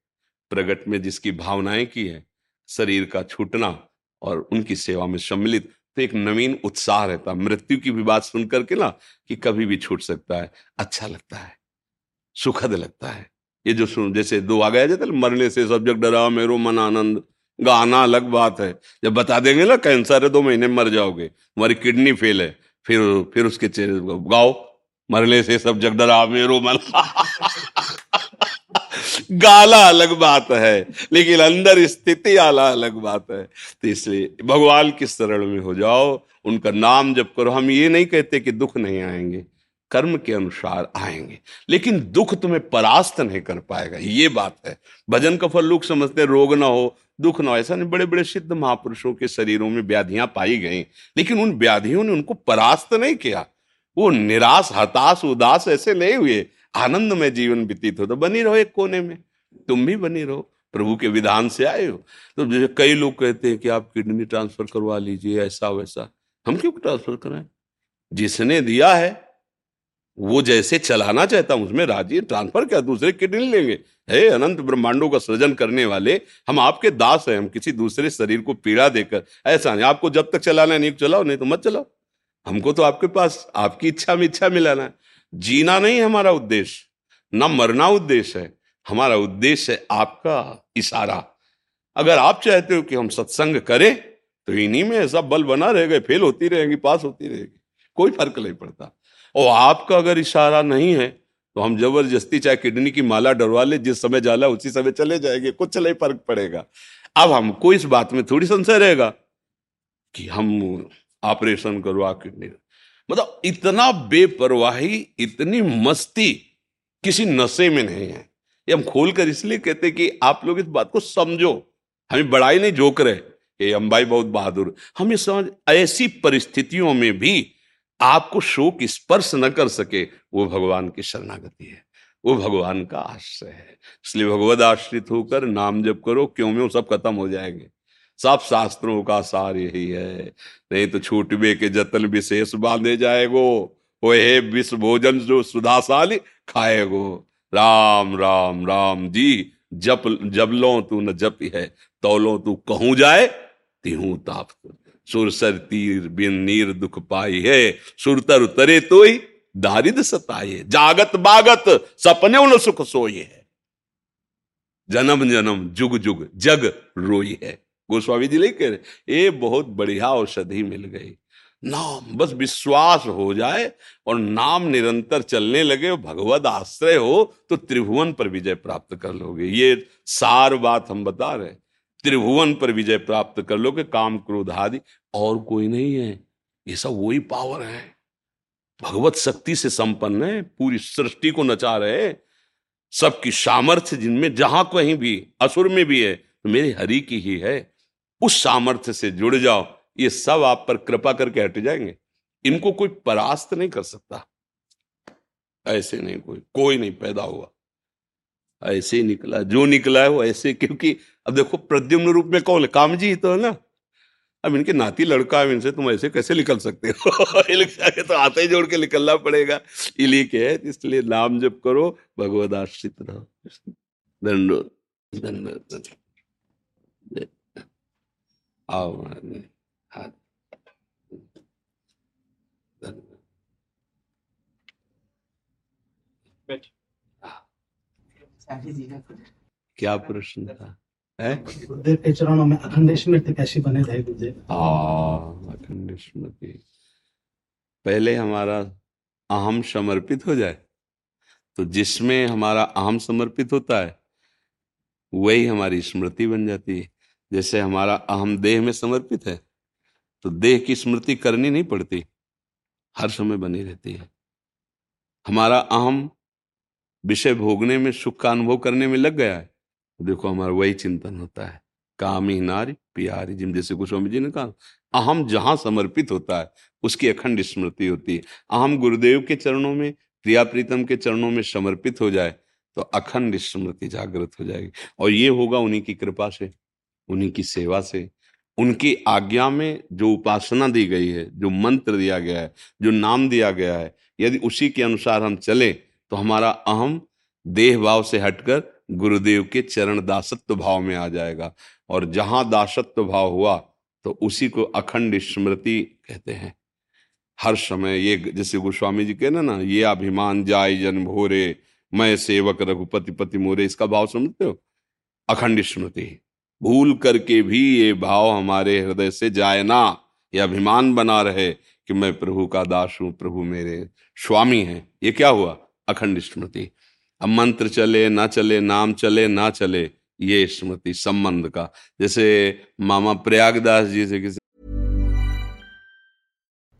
प्रगट में जिसकी भावनाएँ की है, शरीर का छूटना और उनकी सेवा में सम्मिलित तो एक नवीन उत्साह रहता मृत्यु की भी बात सुन करके ना, कि कभी भी छूट सकता है अच्छा लगता है, सुखद लगता है। ये जो सुन, जैसे दो आ गया जाता मरने से सब डरा, मेरो मन आनंद, गाना अलग बात है। जब बता देंगे ना, कैंसर है, दो महीने मर जाओगे, तुम्हारी किडनी फेल है, फिर फिर उसके चेहरे गाओ। मरने से सब जग डरा मेरो मन। गाला अलग बात है, लेकिन अंदर स्थिति आला अलग बात है। तो इसलिए भगवान की शरण में हो जाओ, उनका नाम जब करो। हम ये नहीं कहते कि दुख नहीं आएँगे, कर्म के अनुसार आएँगे। लेकिन दुख तुम्हें परास्त नहीं कर पाएगा, ये बात है। भजन का फल लोग समझते रोग ना हो, दुख ना हो। ऐसा नहीं बड़े बड़े सिद्ध महापुरुषों के शरीरों में व्याधियाँ पाई गई, लेकिन उन व्याधियों ने उनको परास्त नहीं किया। वो निराश, हताश, उदास ऐसे नहीं हुए। आनंद में जीवन व्यतीत हो तो बनी रहो एक कोने में। तुम भी बनी रहो। प्रभु के विधान से आए हो। तो जैसे कई लोग कहते हैं कि आप किडनी ट्रांसफ़र करवा लीजिए, ऐसा, वैसा। हम क्यों ट्रांसफ़र कराएँ? जिसने दिया है, वो जैसे चलाना चाहता हूँ, उसमें राज़ी ट्रांसफ़र क्या? दूसरे किडनी लेंगे। हे अनंत ब्रह्मांडों का सृजन करने वाले, हम आपके दास हैं, हम किसी दूसरे शरीर को पीड़ा देकर। ऐसा नहीं, आपको जब तक चलाना नहीं चलाओ, नहीं तो मत चलाओ। हमको तो आपके पास, आपकी इच्छा में इच्छा मिलाना है। जीना नहीं हमारा उद्देश्य, न मरना उद्देश्य है, हमारा उद्देश्य है आपका इशारा। अगर आप चाहते हो कि हम सत्संग करें तो इन्हीं में सब बल बना रहेगा फेल होती रहेगी, पास होती रहेगी, कोई फ़र्क नहीं पड़ता। और आपका अगर इशारा नहीं है तो हम ज़बरदस्ती चाहे किडनी की माला डरवा ले, जिस समय जाला उसी समय चले जाएँगे, कुछ नहीं फ़र्क पड़ेगा। अब हमको इस बात में थोड़ी संशय रहेगा कि हम ऑपरेशन करवा किडनी मतलब इतना बेपरवाही, इतनी मस्ती किसी नशे में नहीं है। ये हम खोल कर इसलिए कहते कि आप लोग इस बात को समझो। हमें बड़ाई नहीं जोक रहे ये अंबाई बहुत बहादुर। हम समझ, ऐसी परिस्थितियों में भी आपको शोक स्पर्श न कर सके, वो भगवान की शरणागति है। वो भगवान का आश्रय है। इसलिए भगवत आश्रित होकर नाम जप करो, क्यों में वो सब खत्म हो जाएँगे। सब शास्त्रों का सार यही है। नहीं तो छूटवे के जतन विशेष बांधे जाएगो। हे विश्व भोजन जो सुधाशाली खाएगो। राम राम राम जी, जप, जब लो तू न जप है, तौलो तू कहूँ जाए, तिहू ताप सुरसर तीर बिन नीर दुख पाई है सुरतर उतरे तो ही दारिद सताए। जागत बागत सपने उन सुख सोई है। जन्म जन्म जुग जुग जग रोई है। गोस्वामी जी लेकर ये बहुत बढ़िया औषधि मिल गई। नाम, बस विश्वास हो जाए और नाम निरंतर चलने लगे भगवत आश्रय हो तो त्रिभुवन पर विजय प्राप्त कर लोगे। ये सार बात हम बता रहे त्रिभुवन पर विजय प्राप्त कर लोगे, काम क्रोध आदि। और कोई नहीं है। ये सब वही पावर है। भगवत शक्ति से संपन्न है, पूरी सृष्टि को नचा रहे सबकी सामर्थ्य जिनमें, जहाँ कहीं भी, असुर में भी है तो मेरे हरि की ही है। उस सामर्थ्य से जुड़ जाओ, ये सब आप पर कृपा करके हट जाएँगे। इनको कोई परास्त नहीं कर सकता। ऐसे नहीं, कोई कोई नहीं पैदा हुआ। ऐसे ही निकला, जो निकला है वो ऐसे, क्योंकि अब देखो प्रद्युम्न रूप में कौन है? काम जी तो है ना। अब इनके नाती लड़का है, इनसे तुम ऐसे कैसे निकल सकते हो? तो आते ही जोड़ के निकलना पड़ेगा। इली के है, इसलिए नाम जप करो भगवद आश्रित रहो दंडो दंडो हाथ क्या प्रश्न था? है? गुरुदेव के चरणों में अखंड स्मृति कैसी बने रहे गुरुदेव अखंड स्मृति। पहले हमारा अहम समर्पित हो जाए। तो जिसमें हमारा अहम समर्पित होता है वही हमारी स्मृति बन जाती है। जैसे हमारा अहम देह में समर्पित है तो देह की स्मृति करनी नहीं पड़ती। हर समय बनी रहती है। हमारा अहम विषय भोगने में, सुख का अनुभव करने में लग गया है तो देखो हमारा वही चिंतन होता है। कामी नारी, प्यारी, जिम जैसे गोस्वामी जी ने कहा। अहम जहाँ समर्पित होता है, उसकी अखंड स्मृति होती है। अहम गुरुदेव के चरणों में, प्रिया प्रीतम के चरणों में समर्पित हो जाए तो अखंड स्मृति जागृत हो जाएगी। और ये होगा उन्हीं की कृपा से। उन्हीं की सेवा से। उनकी आज्ञा में जो उपासना दी गई है, जो मंत्र दिया गया है, जो नाम दिया गया है, यदि उसी के अनुसार हम चले तो हमारा अहम देह भाव से हटकर गुरुदेव के चरण दासत्व भाव में आ जाएगा। और जहाँ दासत्व भाव हुआ तो उसी को अखंड स्मृति कहते हैं। हर समय ये जैसे गोस्वामी जी कहना ना, ये अभिमान जाय जन भोरे, मैं सेवक रघुपति पति मोरे। इसका भाव समझते हो? अखंड स्मृति। भूल करके भी ये भाव हमारे हृदय से जाए ना। ये अभिमान बना रहे कि मैं प्रभु का दास हूँ, प्रभु मेरे स्वामी हैं। ये क्या हुआ? अखंड स्मृति। अब मंत्र चले, ना चले, नाम चले, ना चले, ये स्मृति, संबंध का। जैसे मामा प्रयागदास जी से किसी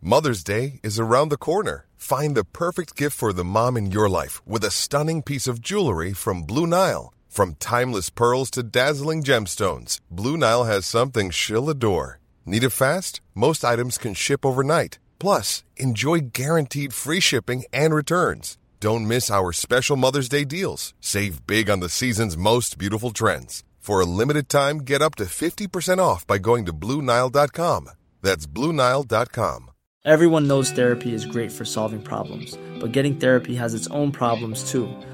mother's day is around the corner find the perfect gift for the mom in your life with a stunning piece of jewellery from Blue Nile From timeless pearls to dazzling gemstones, Blue Nile has something she'll adore. Need it fast? Most items can ship overnight. Plus, enjoy guaranteed free shipping and returns. Don't miss our special Mother's Day deals. Save big on the season's most beautiful trends. For a limited time, get up to 50% off by going to BlueNile.com. That's BlueNile.com. Everyone knows therapy is great for solving problems, but getting therapy has its own problems too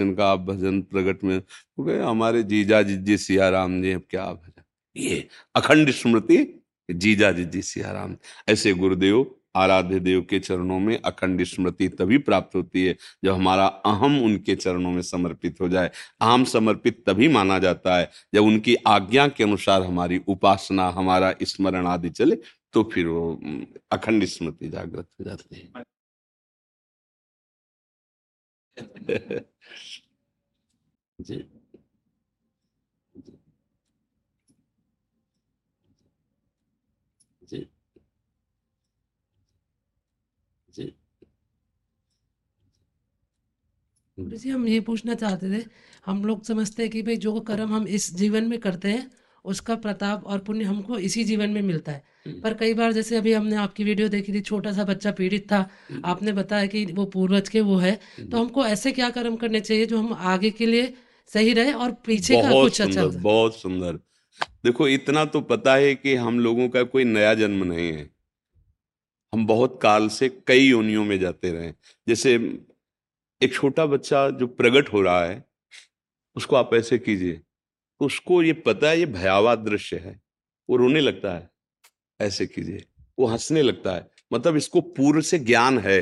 इनका आप भजन प्रकट में हो गए हमारे जीजा जिज्जी सिया राम जी, अब क्या भजन? ये अखंड स्मृति जीजा जिज्जी सिया राम ऐसे गुरुदेव, आराध्य देव के चरणों में अखंड स्मृति तभी प्राप्त होती है, जब हमारा अहम उनके चरणों में समर्पित हो जाए। अहम समर्पित तभी माना जाता है, जब उनकी आज्ञा के अनुसार हमारी उपासना, हमारा स्मरण आदि चले तो फिर वो अखंड स्मृति जागृत हो जाती है। जी। जी। जी। गुरु जी हम ये पूछना चाहते थे हम लोग समझते हैं कि भाई जो कर्म हम इस जीवन में करते हैं उसका प्रताप और पुण्य हमको इसी जीवन में मिलता है। पर कई बार जैसे अभी हमने आपकी वीडियो देखी थी छोटा सा बच्चा पीड़ित था आपने बताया कि वो पूर्वज के वो है तो हमको ऐसे क्या कर्म करने चाहिए जो हम आगे के लिए सही रहे और पीछे का कुछ अच्छा बहुत सुंदर। देखो इतना तो पता है कि हम लोगों का कोई नया जन्म नहीं है। हम बहुत काल से कई योनियों में जाते रहे। जैसे एक छोटा बच्चा जो प्रकट हो रहा है उसको आप ऐसे कीजिए तो उसको ये पता है ये भयावह दृश्य है। वो रोने लगता है ऐसे कीजिए। वो हंसने लगता है। मतलब इसको पूर्व से ज्ञान है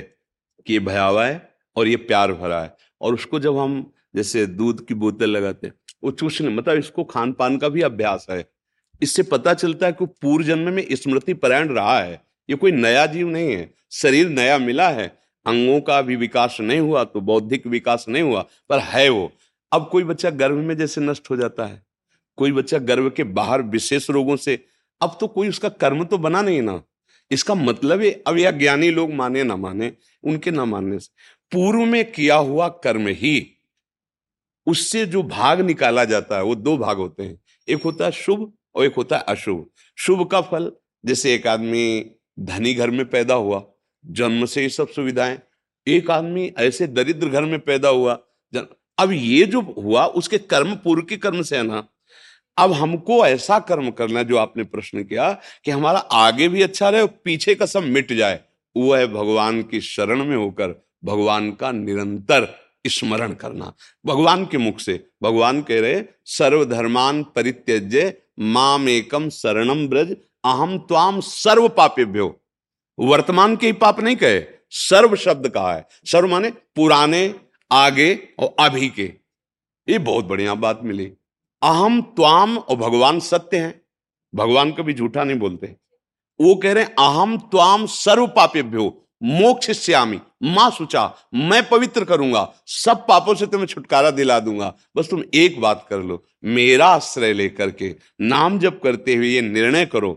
कि ये भयावह है और ये प्यार भरा है। और उसको जब हम जैसे दूध की बोतल लगाते हैं। वो चूसने मतलब इसको खान पान का भी अभ्यास है। इससे पता चलता है कि पूर्व जन्म में स्मृति परायण रहा है। ये कोई नया जीव नहीं है। शरीर नया मिला है। अंगों का भी विकास नहीं हुआ तो बौद्धिक विकास नहीं हुआ, पर है वो। अब कोई बच्चा गर्भ में जैसे नष्ट हो जाता है। कोई बच्चा गर्भ के बाहर विशेष रोगों से, अब तो कोई उसका कर्म तो बना नहीं ना। इसका मतलब है, अब यह ज्ञानी लोग माने ना माने, उनके ना मानने से। पूर्व में किया हुआ कर्म ही उससे जो भाग निकाला जाता है, वो दो भाग होते हैं। एक होता है शुभ और एक होता है अशुभ। शुभ का फल, जैसे एक आदमी धनी घर में पैदा हुआ, जन्म से ये सब सुविधाएँ। एक आदमी ऐसे दरिद्र घर में पैदा हुआ अब ये जो हुआ, उसके कर्म पूर्व के कर्म से है ना। अब हमको ऐसा कर्म करना जो आपने प्रश्न किया, कि हमारा आगे भी अच्छा रहे और पीछे का सब मिट जाए, वो है भगवान की शरण में होकर, भगवान का निरंतर स्मरण करना। भगवान के मुख से, भगवान कह रहे, सर्वधर्मान परित्यज्य माम एकम शरणम ब्रज अहम त्वाम सर्व पापेभ्यो वर्तमान के ही पाप नहीं कहे, सर्व शब्द कहा है। सर्व माने पुराने, आगे और अभी के। ये बहुत बढ़िया बात मिली। अहम त्वाम और भगवान सत्य हैं। भगवान कभी झूठा नहीं बोलते। वो कह रहे हैं अहम त्वाम सर्व पापेभ्यो मोक्ष श्यामी, माँ सुचा, मैं पवित्र करूँगा, सब पापों से तुम्हें छुटकारा दिला दूँगा। बस तुम एक बात कर लो, मेरा आश्रय लेकर के नाम जप करते हुए ये निर्णय करो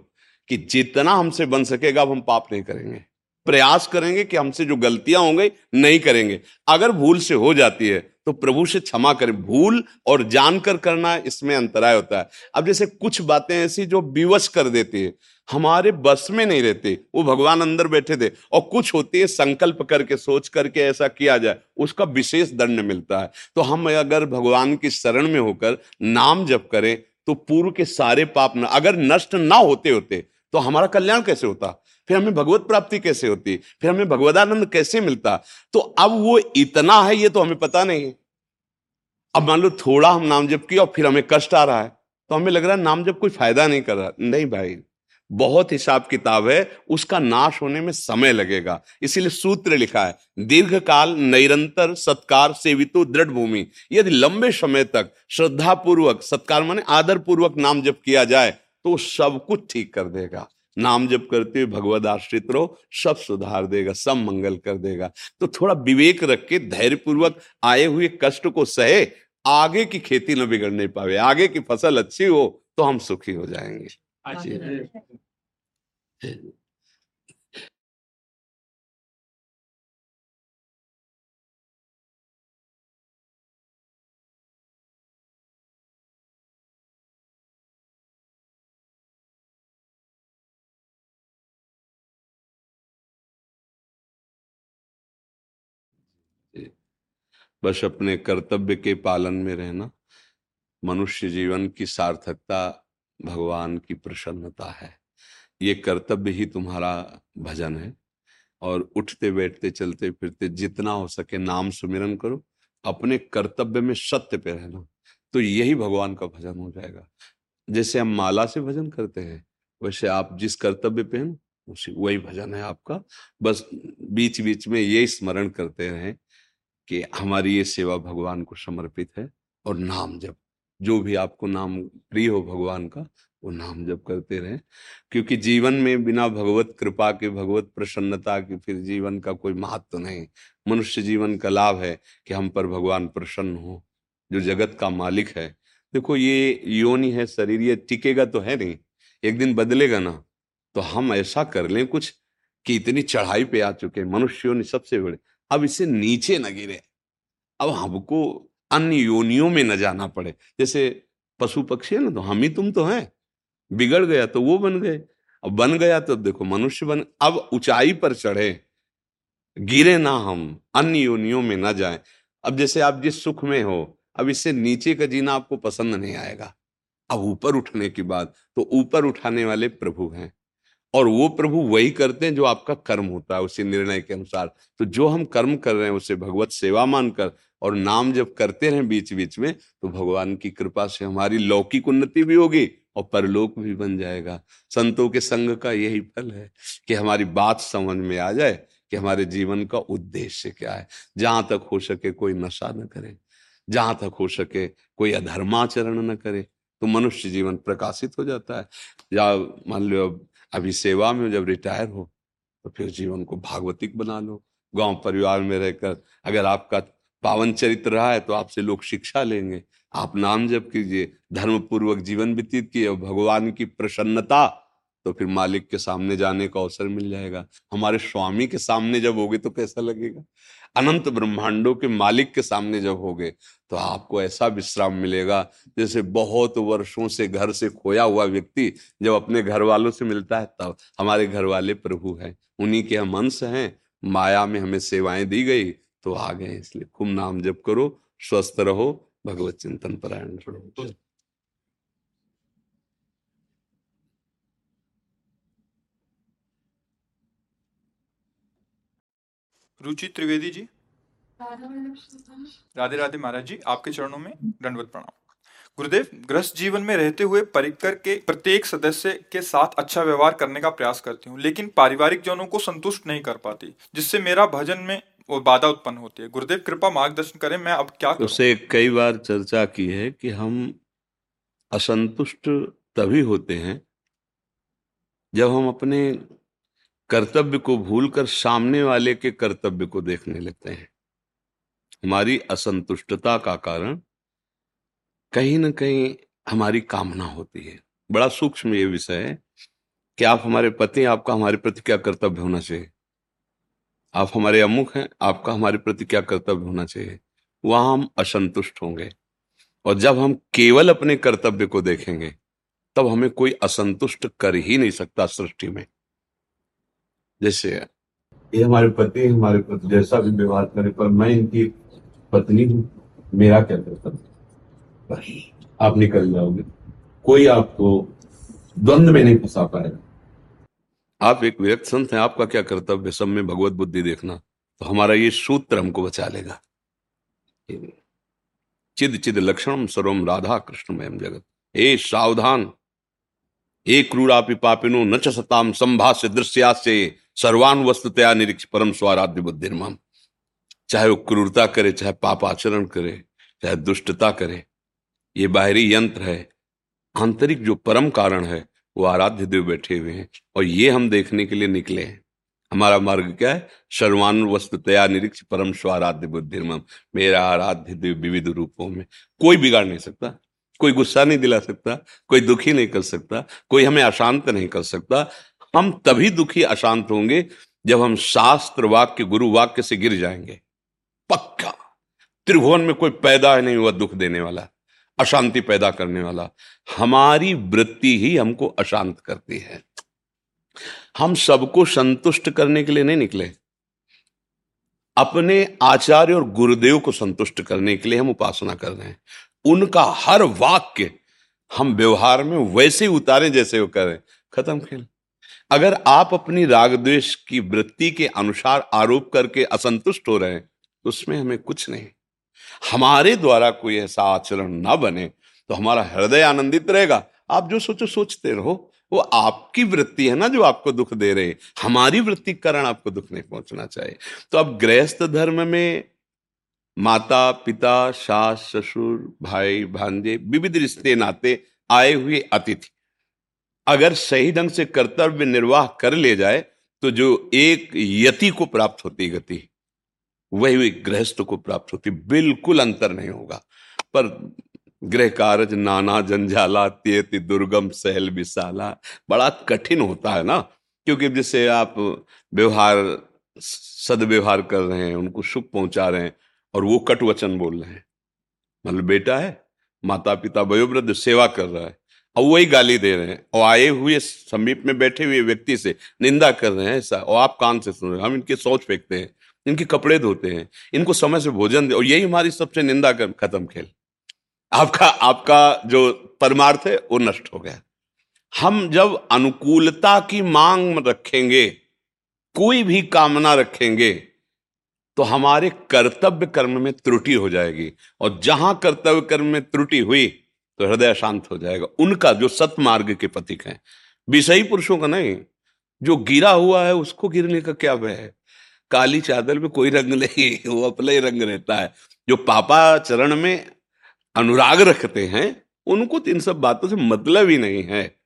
कि जितना हमसे बन सकेगा अब हम पाप नहीं करेंगे। प्रयास करेंगे कि हमसे जो गलतियाँ होंगे नहीं करेंगे। अगर भूल से हो जाती है तो प्रभु से क्षमा करें। भूल और जानकर करना इसमें अंतराय होता है। अब जैसे कुछ बातें ऐसी जो विवश कर देती है, हमारे बस में नहीं रहते, वो भगवान अंदर बैठे थे और कुछ होती है संकल्प करके, सोच करके ऐसा किया जाए, उसका विशेष दंड मिलता है। तो हम अगर भगवान की शरण में होकर नाम जप करें तो पूर्व के सारे पाप न, अगर नष्ट ना होते होते तो हमारा कल्याण कैसे होता? फिर हमें भगवत प्राप्ति कैसे होती? फिर हमें भगवदानंद कैसे मिलता? तो अब वो इतना है, ये तो हमें पता नहीं है। अब मान लो थोड़ा हम नाम जप किया और फिर हमें कष्ट आ रहा है तो हमें लग रहा है नाम जप कोई फ़ायदा नहीं कर रहा। नहीं भाई, बहुत हिसाब किताब है, उसका नाश होने में समय लगेगा। इसीलिए सूत्र लिखा है दीर्घ काल निरंतर सत्कार सेवितो दृढ़ भूमि यदि लंबे समय तक श्रद्धा पूर्वक सत्कार माने आदर पूर्वक नाम जप किया जाए तो सब कुछ ठीक कर देगा। नाम जप करते हुए भगवद आश्रित रहो सब सुधार देगा सब मंगल कर देगा। तो थोड़ा विवेक रख के धैर्य पूर्वक आए हुए कष्ट को सहे आगे की खेती न बिगड़ने पावे आगे की फ़सल अच्छी हो तो हम सुखी हो जाएँगे। बस अपने कर्तव्य के पालन में रहना। मनुष्य जीवन की सार्थकता भगवान की प्रसन्नता है। ये कर्तव्य ही तुम्हारा भजन है। और उठते, बैठते, चलते, फिरते जितना हो सके नाम सुमिरन करो। अपने कर्तव्य में सत्य पे रहना। तो यही भगवान का भजन हो जाएगा। जैसे हम माला से भजन करते हैं, वैसे आप जिस कर्तव्य पे हैं, उसी, वही भजन है आपका। बस बीच बीच में ये स्मरण करते रहें। कि हमारी ये सेवा भगवान को समर्पित है और नाम जप। जो भी आपको नाम प्रिय हो भगवान का, वो नाम जप करते रहें। क्योंकि जीवन में बिना भगवत कृपा के, भगवत प्रसन्नता के फिर जीवन का कोई महत्व तो नहीं। मनुष्य जीवन का लाभ है कि हम पर भगवान प्रसन्न हो, जो जगत का मालिक है। देखो, ये योनि है शरीर, ये टिकेगा तो है नहीं। एक दिन बदलेगा ना तो हम ऐसा कर लें कुछ कि इतनी चढ़ाई पे आ चुके हैं। मनुष्यों ने सबसे बड़े अब इसे नीचे न गिरे। अब हमको अन्य योनियों में न जाना पड़े। जैसे पशु पक्षी है ना तो हम ही तुम तो हैं। बिगड़ गया तो वो बन गए। अब बन गया तो देखो मनुष्य बन, अब ऊंचाई पर चढ़े। गिरे ना हम, अन्य योनियों में ना जाए। अब जैसे आप जिस सुख में हो, अब इससे नीचे का जीना आपको पसंद नहीं आएगा। अब ऊपर उठने की बात तो ऊपर उठाने वाले प्रभु हैं। और वो प्रभु वही करते हैं जो आपका कर्म होता है, उसी निर्णय के अनुसार। तो जो हम कर्म कर रहे हैं, उसे भगवत सेवा मानकर और नाम जब करते रहे बीच बीच में तो भगवान की कृपा से हमारी लौकिक उन्नति भी होगी और परलोक भी बन जाएगा। संतों के संग का यही फल है कि हमारी बात समझ में आ जाए कि हमारे जीवन का उद्देश्य क्या है। जहाँ तक हो सके कोई नशा न करे, जहाँ तक हो सके कोई अधर्माचरण न करे तो मनुष्य जीवन प्रकाशित हो जाता है। या मान लो अभी सेवा में जब रिटायर हो तो फिर जीवन को भागवतिक बना लो। गाँव परिवार में रहकर अगर आपका पावन चरित्र रहा है तो आपसे लोग शिक्षा लेंगे। आप नाम जप कीजिए। धर्म पूर्वक जीवन व्यतीत किए भगवान की प्रसन्नता तो फिर मालिक के सामने जाने का अवसर मिल जाएगा। हमारे स्वामी के सामने जब होगे तो कैसा लगेगा? अनंत ब्रह्मांडों के मालिक के सामने जब होगे तो आपको ऐसा विश्राम मिलेगा, जैसे बहुत वर्षों से घर से खोया हुआ व्यक्ति जब अपने घर वालों से मिलता है, तब हमारे घर वाले प्रभु हैं, उन्हीं के हम अंश हैं, माया में हमें सेवाएँ दी गई तो आ गए इसलिए खूब नाम जप करो, स्वस्थ रहो, भगवत चिंतन परायण रहो रुचि त्रिवेदी जी। राधे राधे महाराज जी आपके चरणों में दंडवत प्रणाम। गुरुदेव ग्रस्त जीवन में रहते हुए परिकर के प्रत्येक सदस्य के साथ अच्छा व्यवहार करने का प्रयास करती हूँ लेकिन पारिवारिक जनों को संतुष्ट नहीं कर पाती जिससे मेरा भजन में वो बाधा उत्पन्न होती है। गुरुदेव कृपा मार्गदर्शन करें मैं अब क्या करूँ? उसे कई बार चर्चा की है कि हम असंतुष्ट तभी होते हैं जब हम अपने कर्तव्य को भूलकर सामने वाले के कर्तव्य को देखने लगते हैं। हमारी असंतुष्टता का कारण कहीं ना कहीं हमारी कामना होती है। बड़ा सूक्ष्म ये विषय है कि आप हमारे पति आपका हमारे प्रति क्या कर्तव्य होना चाहिए? आप हमारे अमुख हैं, आपका हमारे प्रति क्या कर्तव्य होना चाहिए? वहाँ हम असंतुष्ट होंगे। और जब हम केवल अपने कर्तव्य को देखेंगे, तब हमें कोई असंतुष्ट कर ही नहीं सकता सृष्टि में। जैसे ये हमारे पति हमारे पति जैसा भी व्यवहार करे पर मैं इनकी पत्नी हूँ। मेरा क्या कर्तव्य? आप निकल जाओगे। कोई आपको द्वंद्व में नहीं फंसा पाएगा। आप एक विरक्त संत हैं आपका क्या कर्तव्य? सब में भगवत बुद्धि देखना तो हमारा ये सूत्र हमको बचा लेगा। चिद चिद लक्षणम सर्वम राधा कृष्णमयम जगत। ए सावधान एक क्रूरापि पापिनो न च सताम संभाष्य दृश्यास्य। सर्वान वस्तुतया निरीक्ष परम स्वाराध्य बुद्धिर्मम चाहे वो क्रूरता करे, चाहे पाप आचरण करे, चाहे दुष्टता करे, ये बाहरी यंत्र है। आंतरिक जो परम कारण है, वो आराध्य देव बैठे हुए हैं और ये हम देखने के लिए निकले हैं। हमारा मार्ग क्या है? सर्वान वस्तुतया निरीक्ष, परम स्वाराध्य बुद्धिर्मम मेरा आराध्य देव विविध रूपों में। कोई बिगाड़ नहीं सकता, कोई गुस्सा नहीं दिला सकता, कोई दुखी नहीं कर सकता, कोई हमें अशांत नहीं कर सकता। हम तभी दुखी, अशांत होंगे जब हम शास्त्र वाक्य, गुरु वाक्य से गिर जाएँगे। पक्का। त्रिभुवन में कोई पैदा नहीं हुआ दुख देने वाला, अशांति पैदा करने वाला। हमारी वृत्ति ही हमको अशांत करती है। हम सबको संतुष्ट करने के लिए नहीं निकले। अपने आचार्य और गुरुदेव को संतुष्ट करने के लिए हम उपासना कर रहे हैं। उनका हर वाक्य हम व्यवहार में वैसे ही उतारे जैसे वो करें। खत्म, खेल। अगर आप अपनी राग द्वेष की वृत्ति के अनुसार आरोप करके असंतुष्ट हो रहे हैं तो उसमें हमें कुछ नहीं। हमारे द्वारा कोई ऐसा आचरण ना बने तो हमारा हृदय आनंदित रहेगा। आप जो सोचो, सोचते रहो। वो आपकी वृत्ति है ना जो आपको दुख दे रहे हमारी वृत्ति कारण आपको दुख नहीं पहुँचना चाहिए। तो अब गृहस्थ धर्म में माता, पिता, सास, ससुर, भाई, भांजे, विविध रिश्ते, नाते आए हुए अतिथि। अगर सही ढंग से कर्तव्य निर्वाह कर ले जाए तो जो एक यति को प्राप्त होती गति, वही गृहस्थ को प्राप्त होती, बिल्कुल अंतर नहीं होगा। पर गृह कार्य नाना जंजाला तेति दुर्गम सहल विशाला, बड़ा कठिन होता है ना? क्योंकि जिससे आप व्यवहार, सदव्यवहार कर रहे हैं, उनको सुख पहुँचा रहे हैं, और वो कट वचन बोल रहे हैं। मतलब बेटा है माता पिता वयोवृद्ध सेवा कर रहा है और वही गाली दे रहे हैं और आए हुए समीप में बैठे हुए व्यक्ति से निंदा कर रहे हैं ऐसा, और आप कान से सुन रहे हैं। हम इनके सोच फेंकते हैं, इनके कपड़े धोते हैं, इनको समय से भोजन दे, और यही हमारी सबसे निंदा कर, खत्म खेल। आपका आपका जो परमार्थ है, वो नष्ट हो गया। हम जब अनुकूलता की मांग रखेंगे, कोई भी कामना रखेंगे तो हमारे कर्तव्य कर्म में त्रुटि हो जाएगी। और जहाँ कर्तव्य कर्म में त्रुटि हुई तो हृदय शांत हो जाएगा। उनका जो सतमार्ग के पथिक है विषयी पुरुषों का नहीं। जो गिरा हुआ है, उसको गिरने का क्या भय है? काली चादर में कोई रंग नहीं, वो अपना ही रंग रहता है। जो पापा चरण में अनुराग रखते हैं, उनको तो इन सब बातों से मतलब ही नहीं है।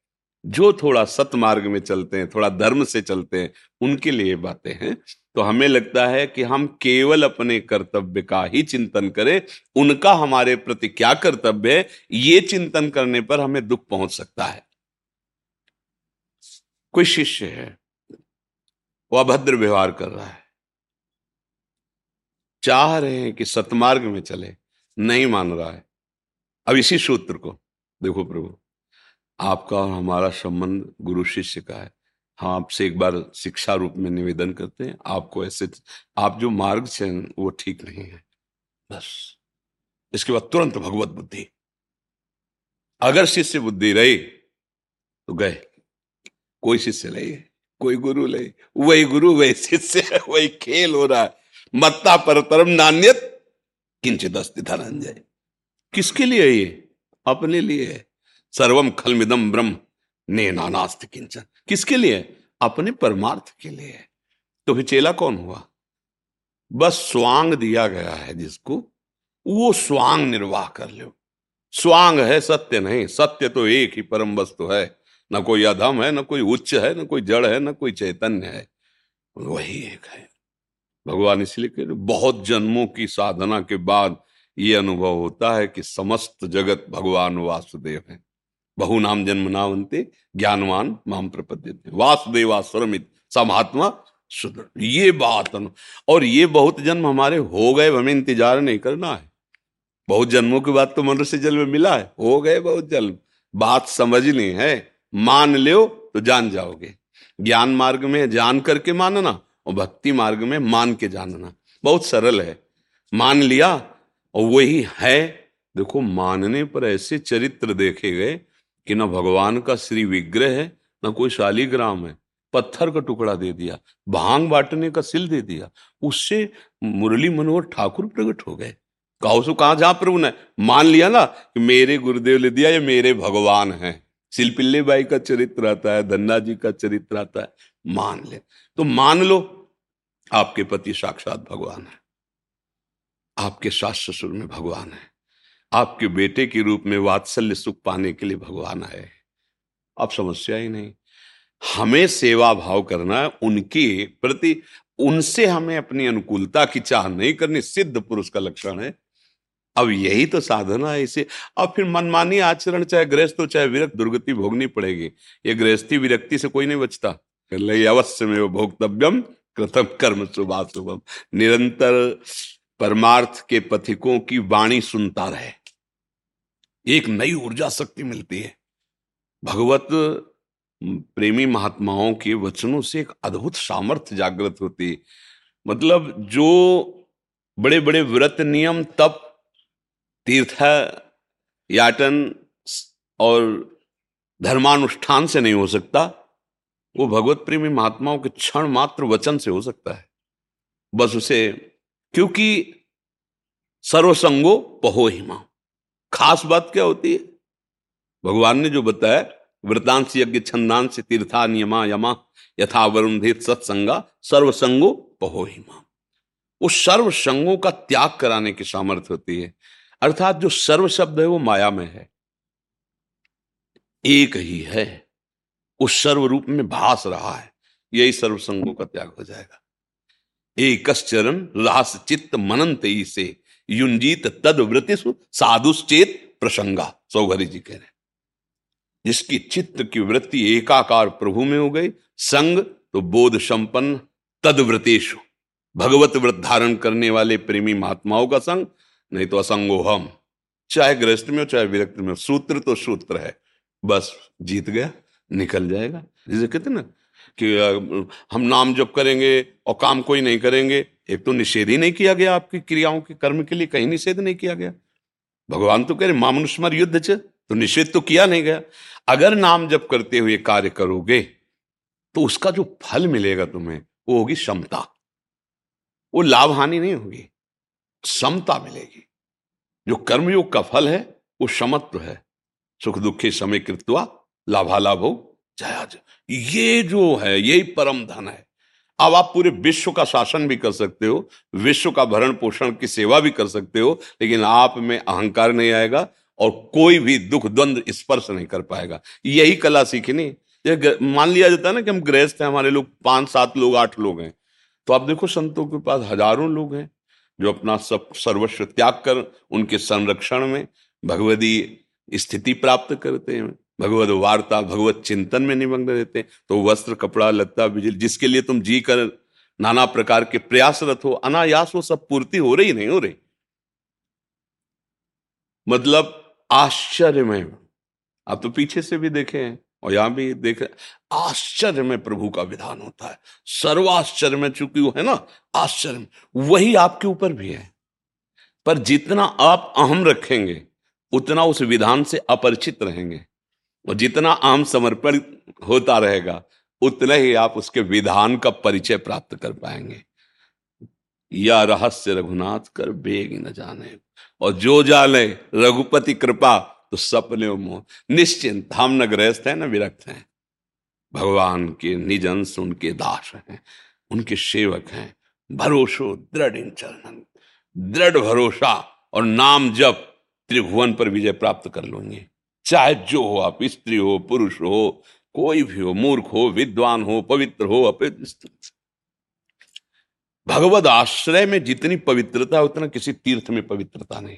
जो थोड़ा सतमार्ग में चलते हैं, थोड़ा धर्म से चलते हैं, उनके लिए बातें हैं। तो हमें लगता है कि हम केवल अपने कर्तव्य का ही चिंतन करें, उनका हमारे प्रति क्या कर्तव्य है, ये चिंतन करने पर हमें दुख पहुँच सकता है। कोई शिष्य है, वो अभद्र व्यवहार कर रहा है। चाह रहे हैं कि सतमार्ग में चले, नहीं मान रहा है। अब इसी सूत्र को, देखो प्रभु आपका और हमारा संबंध गुरु शिष्य का है। हम आपसे एक बार शिक्षा रूप में निवेदन करते हैं, आपको ऐसे आप जो मार्ग से वो ठीक नहीं है। बस। इसके बाद तुरंत भगवत बुद्धि। अगर शिष्य बुद्धि रही तो गए। कोई शिष्य नहीं कोई गुरु नहीं। वही गुरु, वही शिष्य, वही खेल हो रहा है। मत्ता परतरम नान्यत, किंचित धनंजय किसके लिए ये? अपने लिए है। सर्वम खलमिदम ब्रह्म। ने नानास्त किंचन किसके लिए? अपने परमार्थ के लिए। तो फिर चेला कौन हुआ? बस स्वांग दिया गया है जिसको। वो स्वांग निर्वाह कर लो। स्वांग है सत्य नहीं। सत्य तो एक ही परम वस्तु है। न कोई अधम है, न कोई उच्च है, न कोई जड़ है, न कोई चैतन्य है। वही एक है। भगवान इसलिए कह बहुत जन्मों की साधना के बाद ये अनुभव होता है कि समस्त जगत भगवान वासुदेव है। बहु नाम जन्म नावंते ज्ञानवान माम प्रपद्य वासुदेवास्वरमित समात्मा सुदृढ़ ये बात और ये बहुत जन्म हमारे हो गए, हमें इंतज़ार नहीं करना है। बहुत जन्मों की बात तो मनुष्य जन्म मिला है। हो गए बहुत जन्म। बात समझनी है। मान लो तो जान जाओगे। ज्ञान मार्ग में जान करके मानना और भक्ति मार्ग में मान के जानना। बहुत सरल है। मान लिया और वही है। देखो, मानने पर ऐसे चरित्र देखे गए कि न भगवान का श्री विग्रह है, न कोई शालीग्राम है। पत्थर का टुकड़ा दे दिया, भाँग बांटने का सिल दे दिया, उससे मुरली मनोहर ठाकुर प्रकट हो गए। कहो, सो कहा जहाँ प्रभु ने मान लिया ना कि मेरे गुरुदेव ने दिया, ये मेरे भगवान है। सिलपिल्ले बाई का चरित्र आता है, धन्ना जी का चरित्र आता है, मान ले। तो मान लो, आपके पति साक्षात भगवान है। आपके सास ससुर में भगवान है। आपके बेटे के रूप में वात्सल्य सुख पाने के लिए भगवान आए अब समस्या ही नहीं। हमें सेवा भाव करना, उनके प्रति, उनसे हमें अपनी अनुकूलता की चाह नहीं करनी सिद्ध पुरुष का लक्षण है। अब यही तो साधना है इसे। अब फिर मनमानी आचरण, चाहे गृहस्थ हो, चाहे विरक्त, दुर्गति भोगनी पड़ेगी। ये गृहस्थी विरक्ति से कोई नहीं बचता। अवश्य में वो भोक्तव्यम, कृतम कर्म शुभा शुभम निरंतर परमार्थ के पथिकों की वाणी सुनता रहे। एक नई ऊर्जा शक्ति मिलती है। भगवत प्रेमी महात्माओं के वचनों से एक अद्भुत सामर्थ्य जागृत होती है। मतलब जो बड़े बड़े व्रत नियम, तप, तीर्थ, याटन और धर्मानुष्ठान से नहीं हो सकता, वो भगवत प्रेमी महात्माओं के क्षण मात्र वचन से हो सकता है। बस उसे, क्योंकि सर्वसंगो पहो हिमा खास बात क्या होती है? भगवान ने जो बताया वृतांश यज्ञ छंदांश तीर्था नियमा यमा यथा वरुणधित सत्संगा, सर्वसंगो पहोहिमा उस सर्व संगों का त्याग कराने की सामर्थ्य होती है। अर्थात जो सर्व शब्द है, वो माया में है। एक ही है। उस सर्व रूप में भास रहा है। यही सर्वसंगों का त्याग हो जाएगा। एक चरण रास चित्त मनंत से युंजीत तद साधुश्चेत प्रसंगा। सौघरी जी कह रहे जिसकी चित्त की वृत्ति एकाकार प्रभु में हो गई, संग तो बोध संपन्न तदव्रतेश भगवत व्रत धारण करने वाले प्रेमी महात्माओं का संग, नहीं तो असंगो हम। चाहे गृहस्थ में हो, चाहे विरक्त में हो, सूत्र तो सूत्र है। बस जीत गया, निकल जाएगा। जिसे कहते ना कि हम नाम जब करेंगे और काम कोई नहीं करेंगे एक तो निषेध ही नहीं किया गया आपकी क्रियाओं के कर्म के लिए, कहीं निषेध नहीं किया गया। भगवान तो कह रहे मामनुष्मर युद्ध च। तो निषेध तो किया नहीं गया। अगर नाम जब करते हुए कार्य करोगे तो उसका जो फल मिलेगा तुम्हें, वो होगी क्षमता वो लाभ हानि नहीं होगी, समता मिलेगी। जो कर्मयोग का फल है, वो समत्व है। सुख दुखे समय कृत्वा लाभालाभ हो जया ये जो है, यही परम धन है। अब आप पूरे विश्व का शासन भी कर सकते हो, विश्व का भरण पोषण की सेवा भी कर सकते हो, लेकिन आप में अहंकार नहीं आएगा और कोई भी दुख द्वंद स्पर्श नहीं कर पाएगा। यही कला सीखनी मान लिया जाता है ना कि हम गृहस्थ हैं, हमारे लोग पाँच, सात लोग, आठ लोग हैं। तो आप देखो संतों के पास हज़ारों लोग हैं, जो अपना सब, सर्वस्व त्याग कर उनके संरक्षण में भगवदी स्थिति प्राप्त करते हैं। भगवत वार्ता, भगवत चिंतन में निमग्न रहते हैं। तो वस्त्र, कपड़ा, लत्ता, बिजली, जिसके लिए तुम जी कर नाना प्रकार के प्रयासरत हो, अनायास वो सब पूर्ति हो रही नहीं हो रही। मतलब आश्चर्य में आप तो पीछे से भी देखे हैं और यहाँ भी देख आश्चर्य में प्रभु का विधान होता है। सर्वाश्चर्य में चूँकि वो है ना आश्चर्य वही आपके ऊपर भी है। पर जितना आप अहम रखेंगे, उतना उस विधान से अपरिचित रहेंगे। और जितना आम समर्पण होता रहेगा, उतना ही आप उसके विधान का परिचय प्राप्त कर पाएँगे। या रहस्य रघुनाथ, कर बेग न जाने। और जो जाने, रघुपति कृपा तो सपने मोह। निश्चिंत, हम न ग्रस्त हैं, न विरक्त हैं। भगवान के निजंस उनके दास हैं, उनके सेवक हैं। भरोसो, दृढ़ इन चरणन दृढ़ भरोसा और नाम जब त्रिभुवन पर विजय प्राप्त कर लेंगे। चाहे जो हो, आप स्त्री हो, पुरुष हो, कोई भी हो, मूर्ख हो, विद्वान हो, पवित्र हो अपवित्र भगवत आश्रय में जितनी पवित्रता, उतना किसी तीर्थ में पवित्रता नहीं।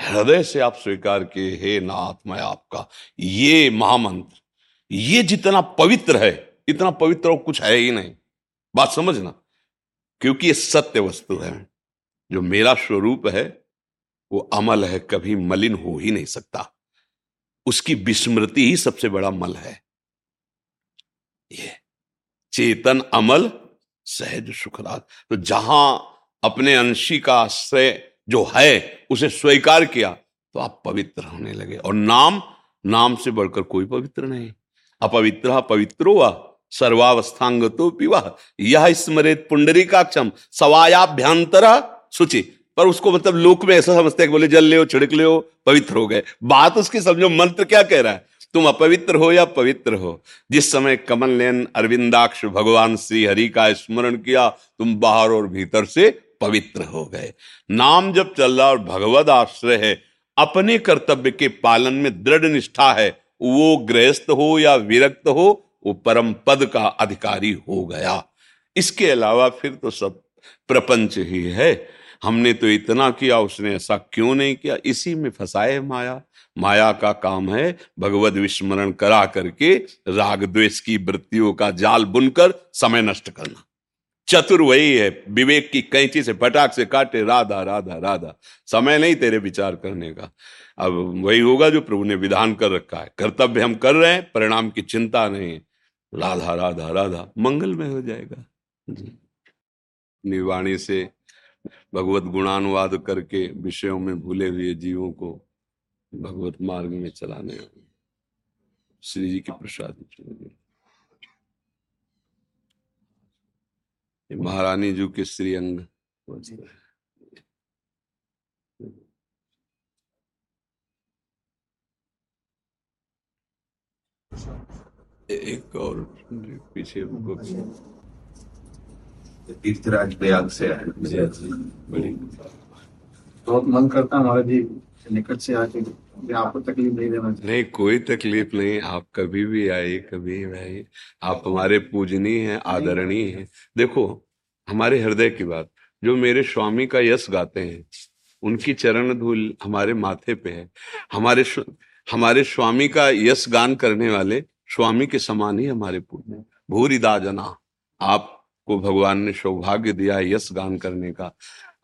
हृदय से आप स्वीकार किए, हे नाथ, मैं आपका, ये महामंत्र, ये जितना पवित्र है, इतना पवित्र और कुछ है ही नहीं। बात समझना, क्योंकि ये सत्य वस्तु है। जो मेरा स्वरूप है, वो अमल है, कभी मलिन हो ही नहीं सकता। उसकी विस्मृति ही सबसे बड़ा मल है। ये चेतन, अमल, सहज सुखराज तो जहाँ अपने अंशी का आश्रय जो है, उसे स्वीकार किया तो आप पवित्र होने लगे। और नाम नाम से बढ़कर कोई पवित्र नहीं। अपवित्र पवित्रो व सर्वावस्थांग तो पिवा। यह स्मृत पुंडरी काक्षम सवायाभ्यंतर सुचि पर उसको मतलब लोक में ऐसा समझते हैं बोले, जल ले छिड़क ले पवित्र हो गए। बात उसकी समझो, मंत्र क्या कह रहा है? तुम अपवित्र हो या पवित्र हो? जिस समय कमल नयन अरविंदाक्ष भगवान श्री हरि का स्मरण किया, तुम बाहर और भीतर से पवित्र हो गए। नाम जब चल रहा और भगवत आश्रय है। अपने कर्तव्य के पालन में दृढ़ निष्ठा है। वो गृहस्थ हो या विरक्त हो, वो परम पद का अधिकारी हो गया। इसके अलावा फिर तो सब प्रपंच ही है। हमने तो इतना किया, उसने ऐसा क्यों नहीं किया? इसी में फंसाए माया। माया का काम है भगवत विस्मरण करा करके राग द्वेष की वृत्तियों का जाल बुनकर समय नष्ट करना। चतुर वही है, विवेक की कैंची से फटाक से काटे, राधा राधा राधा। समय नहीं तेरे विचार करने का। अब वही होगा जो प्रभु ने विधान कर रखा है। कर्तव्य हम कर रहे हैं, परिणाम की चिंता नहीं राधा राधा राधा मंगल में हो जाएगा। जी। निवाणी से भगवत गुणानुवाद करके विषयों में भूले हुए जीवों को भगवत मार्ग में चलाने श्री जी की प्रसाद महारानी जी के श्री अंग एक और पीछे तीर्थराज प्रयाग से आए बहुत मन करता हमारा जी निकट से आके आपको तकलीफ़ नहीं देना। नहीं कोई तकलीफ़ नहीं आप कभी भी आए कभी भी आए आप हमारे पूजनीय हैं आदरणीय हैं। देखो हमारे हृदय की बात जो मेरे स्वामी का यश गाते हैं उनकी चरण धूल हमारे माथे पे है। हमारे हमारे स्वामी का यश गान करने वाले स्वामी के समान ही हमारे पुण्य भूरिदा जना आपको भगवान ने सौभाग्य दिया यश गान करने का।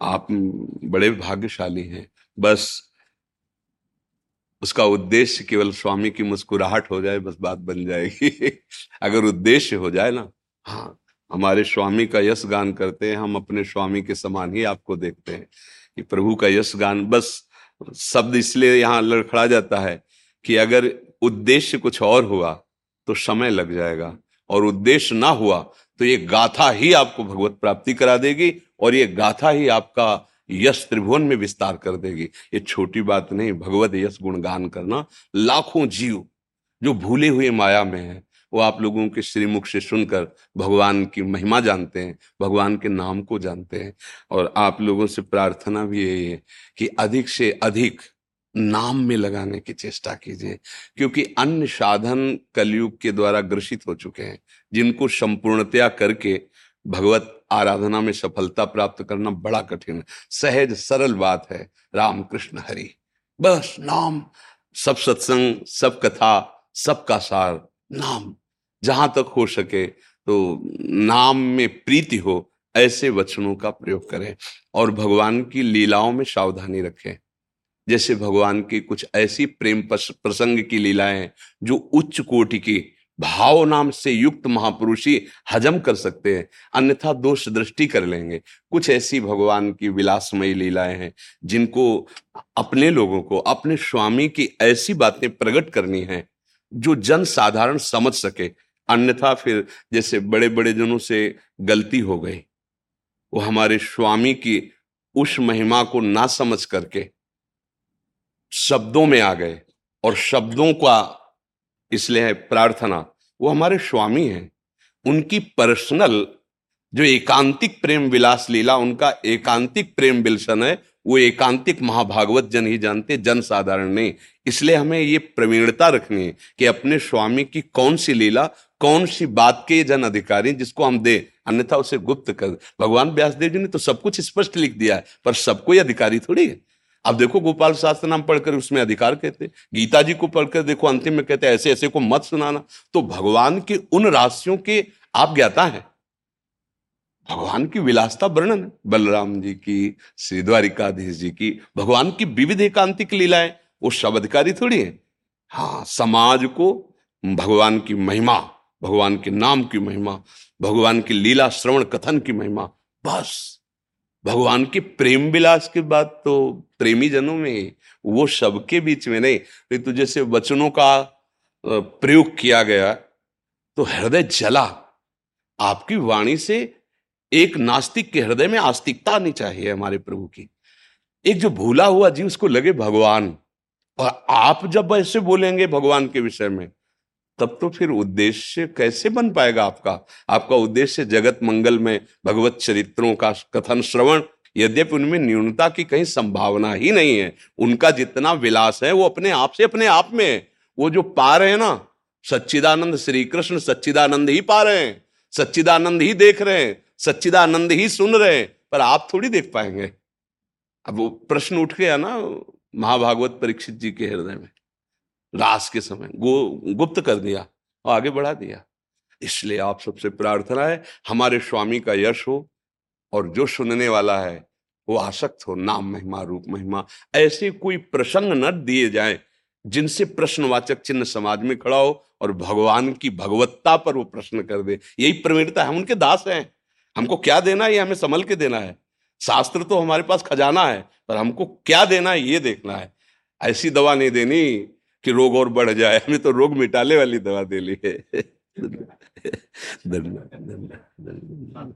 आप बड़े भाग्यशाली हैं। बस उसका उद्देश्य केवल स्वामी की मुस्कुराहट हो जाए, बस बात बन जाएगी। अगर उद्देश्य हो जाए ना हाँ हमारे स्वामी का यश गान करते हैं, हम अपने स्वामी के समान ही आपको देखते हैं कि प्रभु का यश गान, बस शब्द इसलिए यहाँ लड़खड़ा जाता है कि अगर उद्देश्य कुछ और हुआ तो समय लग जाएगा और उद्देश्य ना हुआ तो ये गाथा ही आपको भगवत प्राप्ति करा देगी और ये गाथा ही आपका यश त्रिभुवन में विस्तार कर देगी। ये छोटी बात नहीं, भगवत यश गुणगान करना लाखों जीव जो भूले हुए माया में है, वो आप लोगों के श्रीमुख से सुनकर भगवान की महिमा जानते हैं, भगवान के नाम को जानते हैं और आप लोगों से प्रार्थना भी यही है कि अधिक से अधिक नाम में लगाने की चेष्टा कीजिए, क्योंकि अन्य साधन कलयुग के द्वारा ग्रसित हो चुके हैं। जिनको संपूर्णतया करके भगवत आराधना में सफलता प्राप्त करना बड़ा कठिन है। सहज, सरल बात है राम कृष्ण हरि। बस, नाम, सब सत्संग, सब कथा, सबका सार, नाम। जहाँ तक हो सके तो नाम में प्रीति हो, ऐसे वचनों का प्रयोग करें और भगवान की लीलाओं में सावधानी रखें। जैसे भगवान की कुछ ऐसी प्रेम प्रसंग की लीलाएँ जो उच्च कोटि की भाव नाम से युक्त महापुरुष ही हजम कर सकते हैं, अन्यथा दोष दृष्टि कर लेंगे। कुछ ऐसी भगवान की विलासमयी लीलाएँ हैं, जिनको अपने लोगों को, अपने स्वामी की ऐसी बातें प्रकट करनी है, जो जन साधारण समझ सके। अन्यथा फिर जैसे बड़े बड़े जनों से गलती हो गई, वो हमारे स्वामी की उस महिमा को ना समझ करके शब्दों में आ गए, और शब्दों का इसलिए है प्रार्थना। वो हमारे स्वामी हैं। उनकी पर्सनल जो एकांतिक प्रेम विलास लीला, उनका एकांतिक प्रेम विलसन है, वो एकांतिक महाभागवत जन ही जानते जन साधारण नहीं। इसलिए हमें ये प्रवीणता रखनी है कि अपने स्वामी की कौन सी लीला, कौन सी बात के जन अधिकारी जिसको हम दे, अन्यथा उसे गुप्त कर भगवान व्यासदेव जी ने तो सब कुछ स्पष्ट लिख दिया है, पर सबको अधिकारी थोड़ी है। अब देखो गोपाल शास्त्र नाम पढ़कर उसमें अधिकार कहते गीता जी को पढ़कर देखो अंतिम में कहते ऐसे ऐसे को मत सुनाना। तो भगवान के उन राशियों के आप ज्ञाता है। भगवान की विलासता वर्णन बलराम जी की, श्री द्वारिकाधीश जी की, भगवान की विविध एकांतिक लीलाएँ, वो सब अधिकारी थोड़ी है। हाँ समाज को भगवान की महिमा, भगवान के नाम की महिमा, भगवान की लीला श्रवण कथन की महिमा, बस। भगवान के प्रेम विलास की बात तो प्रेमी जनों में, वो सबके बीच में नहीं। तो जैसे वचनों का प्रयोग किया गया तो हृदय जला। आपकी वाणी से एक नास्तिक के हृदय में आस्तिकता आनी चाहिए हमारे प्रभु की। एक जो भूला हुआ जीव उसको लगे भगवान। और आप जब ऐसे बोलेंगे भगवान के विषय में तब तो फिर उद्देश्य कैसे बन पाएगा आपका? आपका उद्देश्य जगत मंगल में भगवत चरित्रों का कथन श्रवण, यद्यपि उनमें न्यूनता की कहीं संभावना ही नहीं है। उनका जितना विलास है, वो अपने आप से अपने आप में है। वो जो पा रहे हैं ना, सच्चिदानंद श्री कृष्ण सच्चिदानंद ही पा रहे हैं, सच्चिदानंद ही देख रहे हैं, सच्चिदानंद ही सुन रहे हैं, पर आप थोड़ी देख पाएँगे। अब वो प्रश्न उठ गया ना, महाभागवत परीक्षित जी के हृदय में। रास के समय। गो, गुप्त कर दिया और आगे बढ़ा दिया। इसलिए आप सबसे प्रार्थना है, हमारे स्वामी का यश हो और जो सुनने वाला है, वो आसक्त हो, नाम महिमा, रूप महिमा। ऐसे कोई प्रसंग न दिए जाए जिनसे प्रश्नवाचक चिन्ह समाज में खड़ा हो और भगवान की भगवत्ता पर वो प्रश्न कर दे। यही प्रवीणता है। हम उनके दास हैं। हमको क्या देना है? ये हमें संभल के देना है। शास्त्र तो हमारे पास खजाना है, पर हमको क्या देना है? ये देखना है। ऐसी दवा नहीं देनी। कि रोग और बढ़ जाए हमने तो रोग मिटाने वाली दवा दे ली है। धन्यवाद धन्यवाद।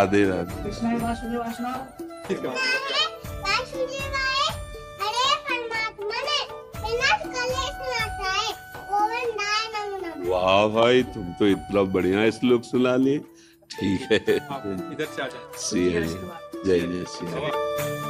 राधे राधे वासुदेव वाह भाई तुम तो इतना बढ़िया श्लोक सुना लिए ठीक है इधर से आ जाए सी जय जय श्री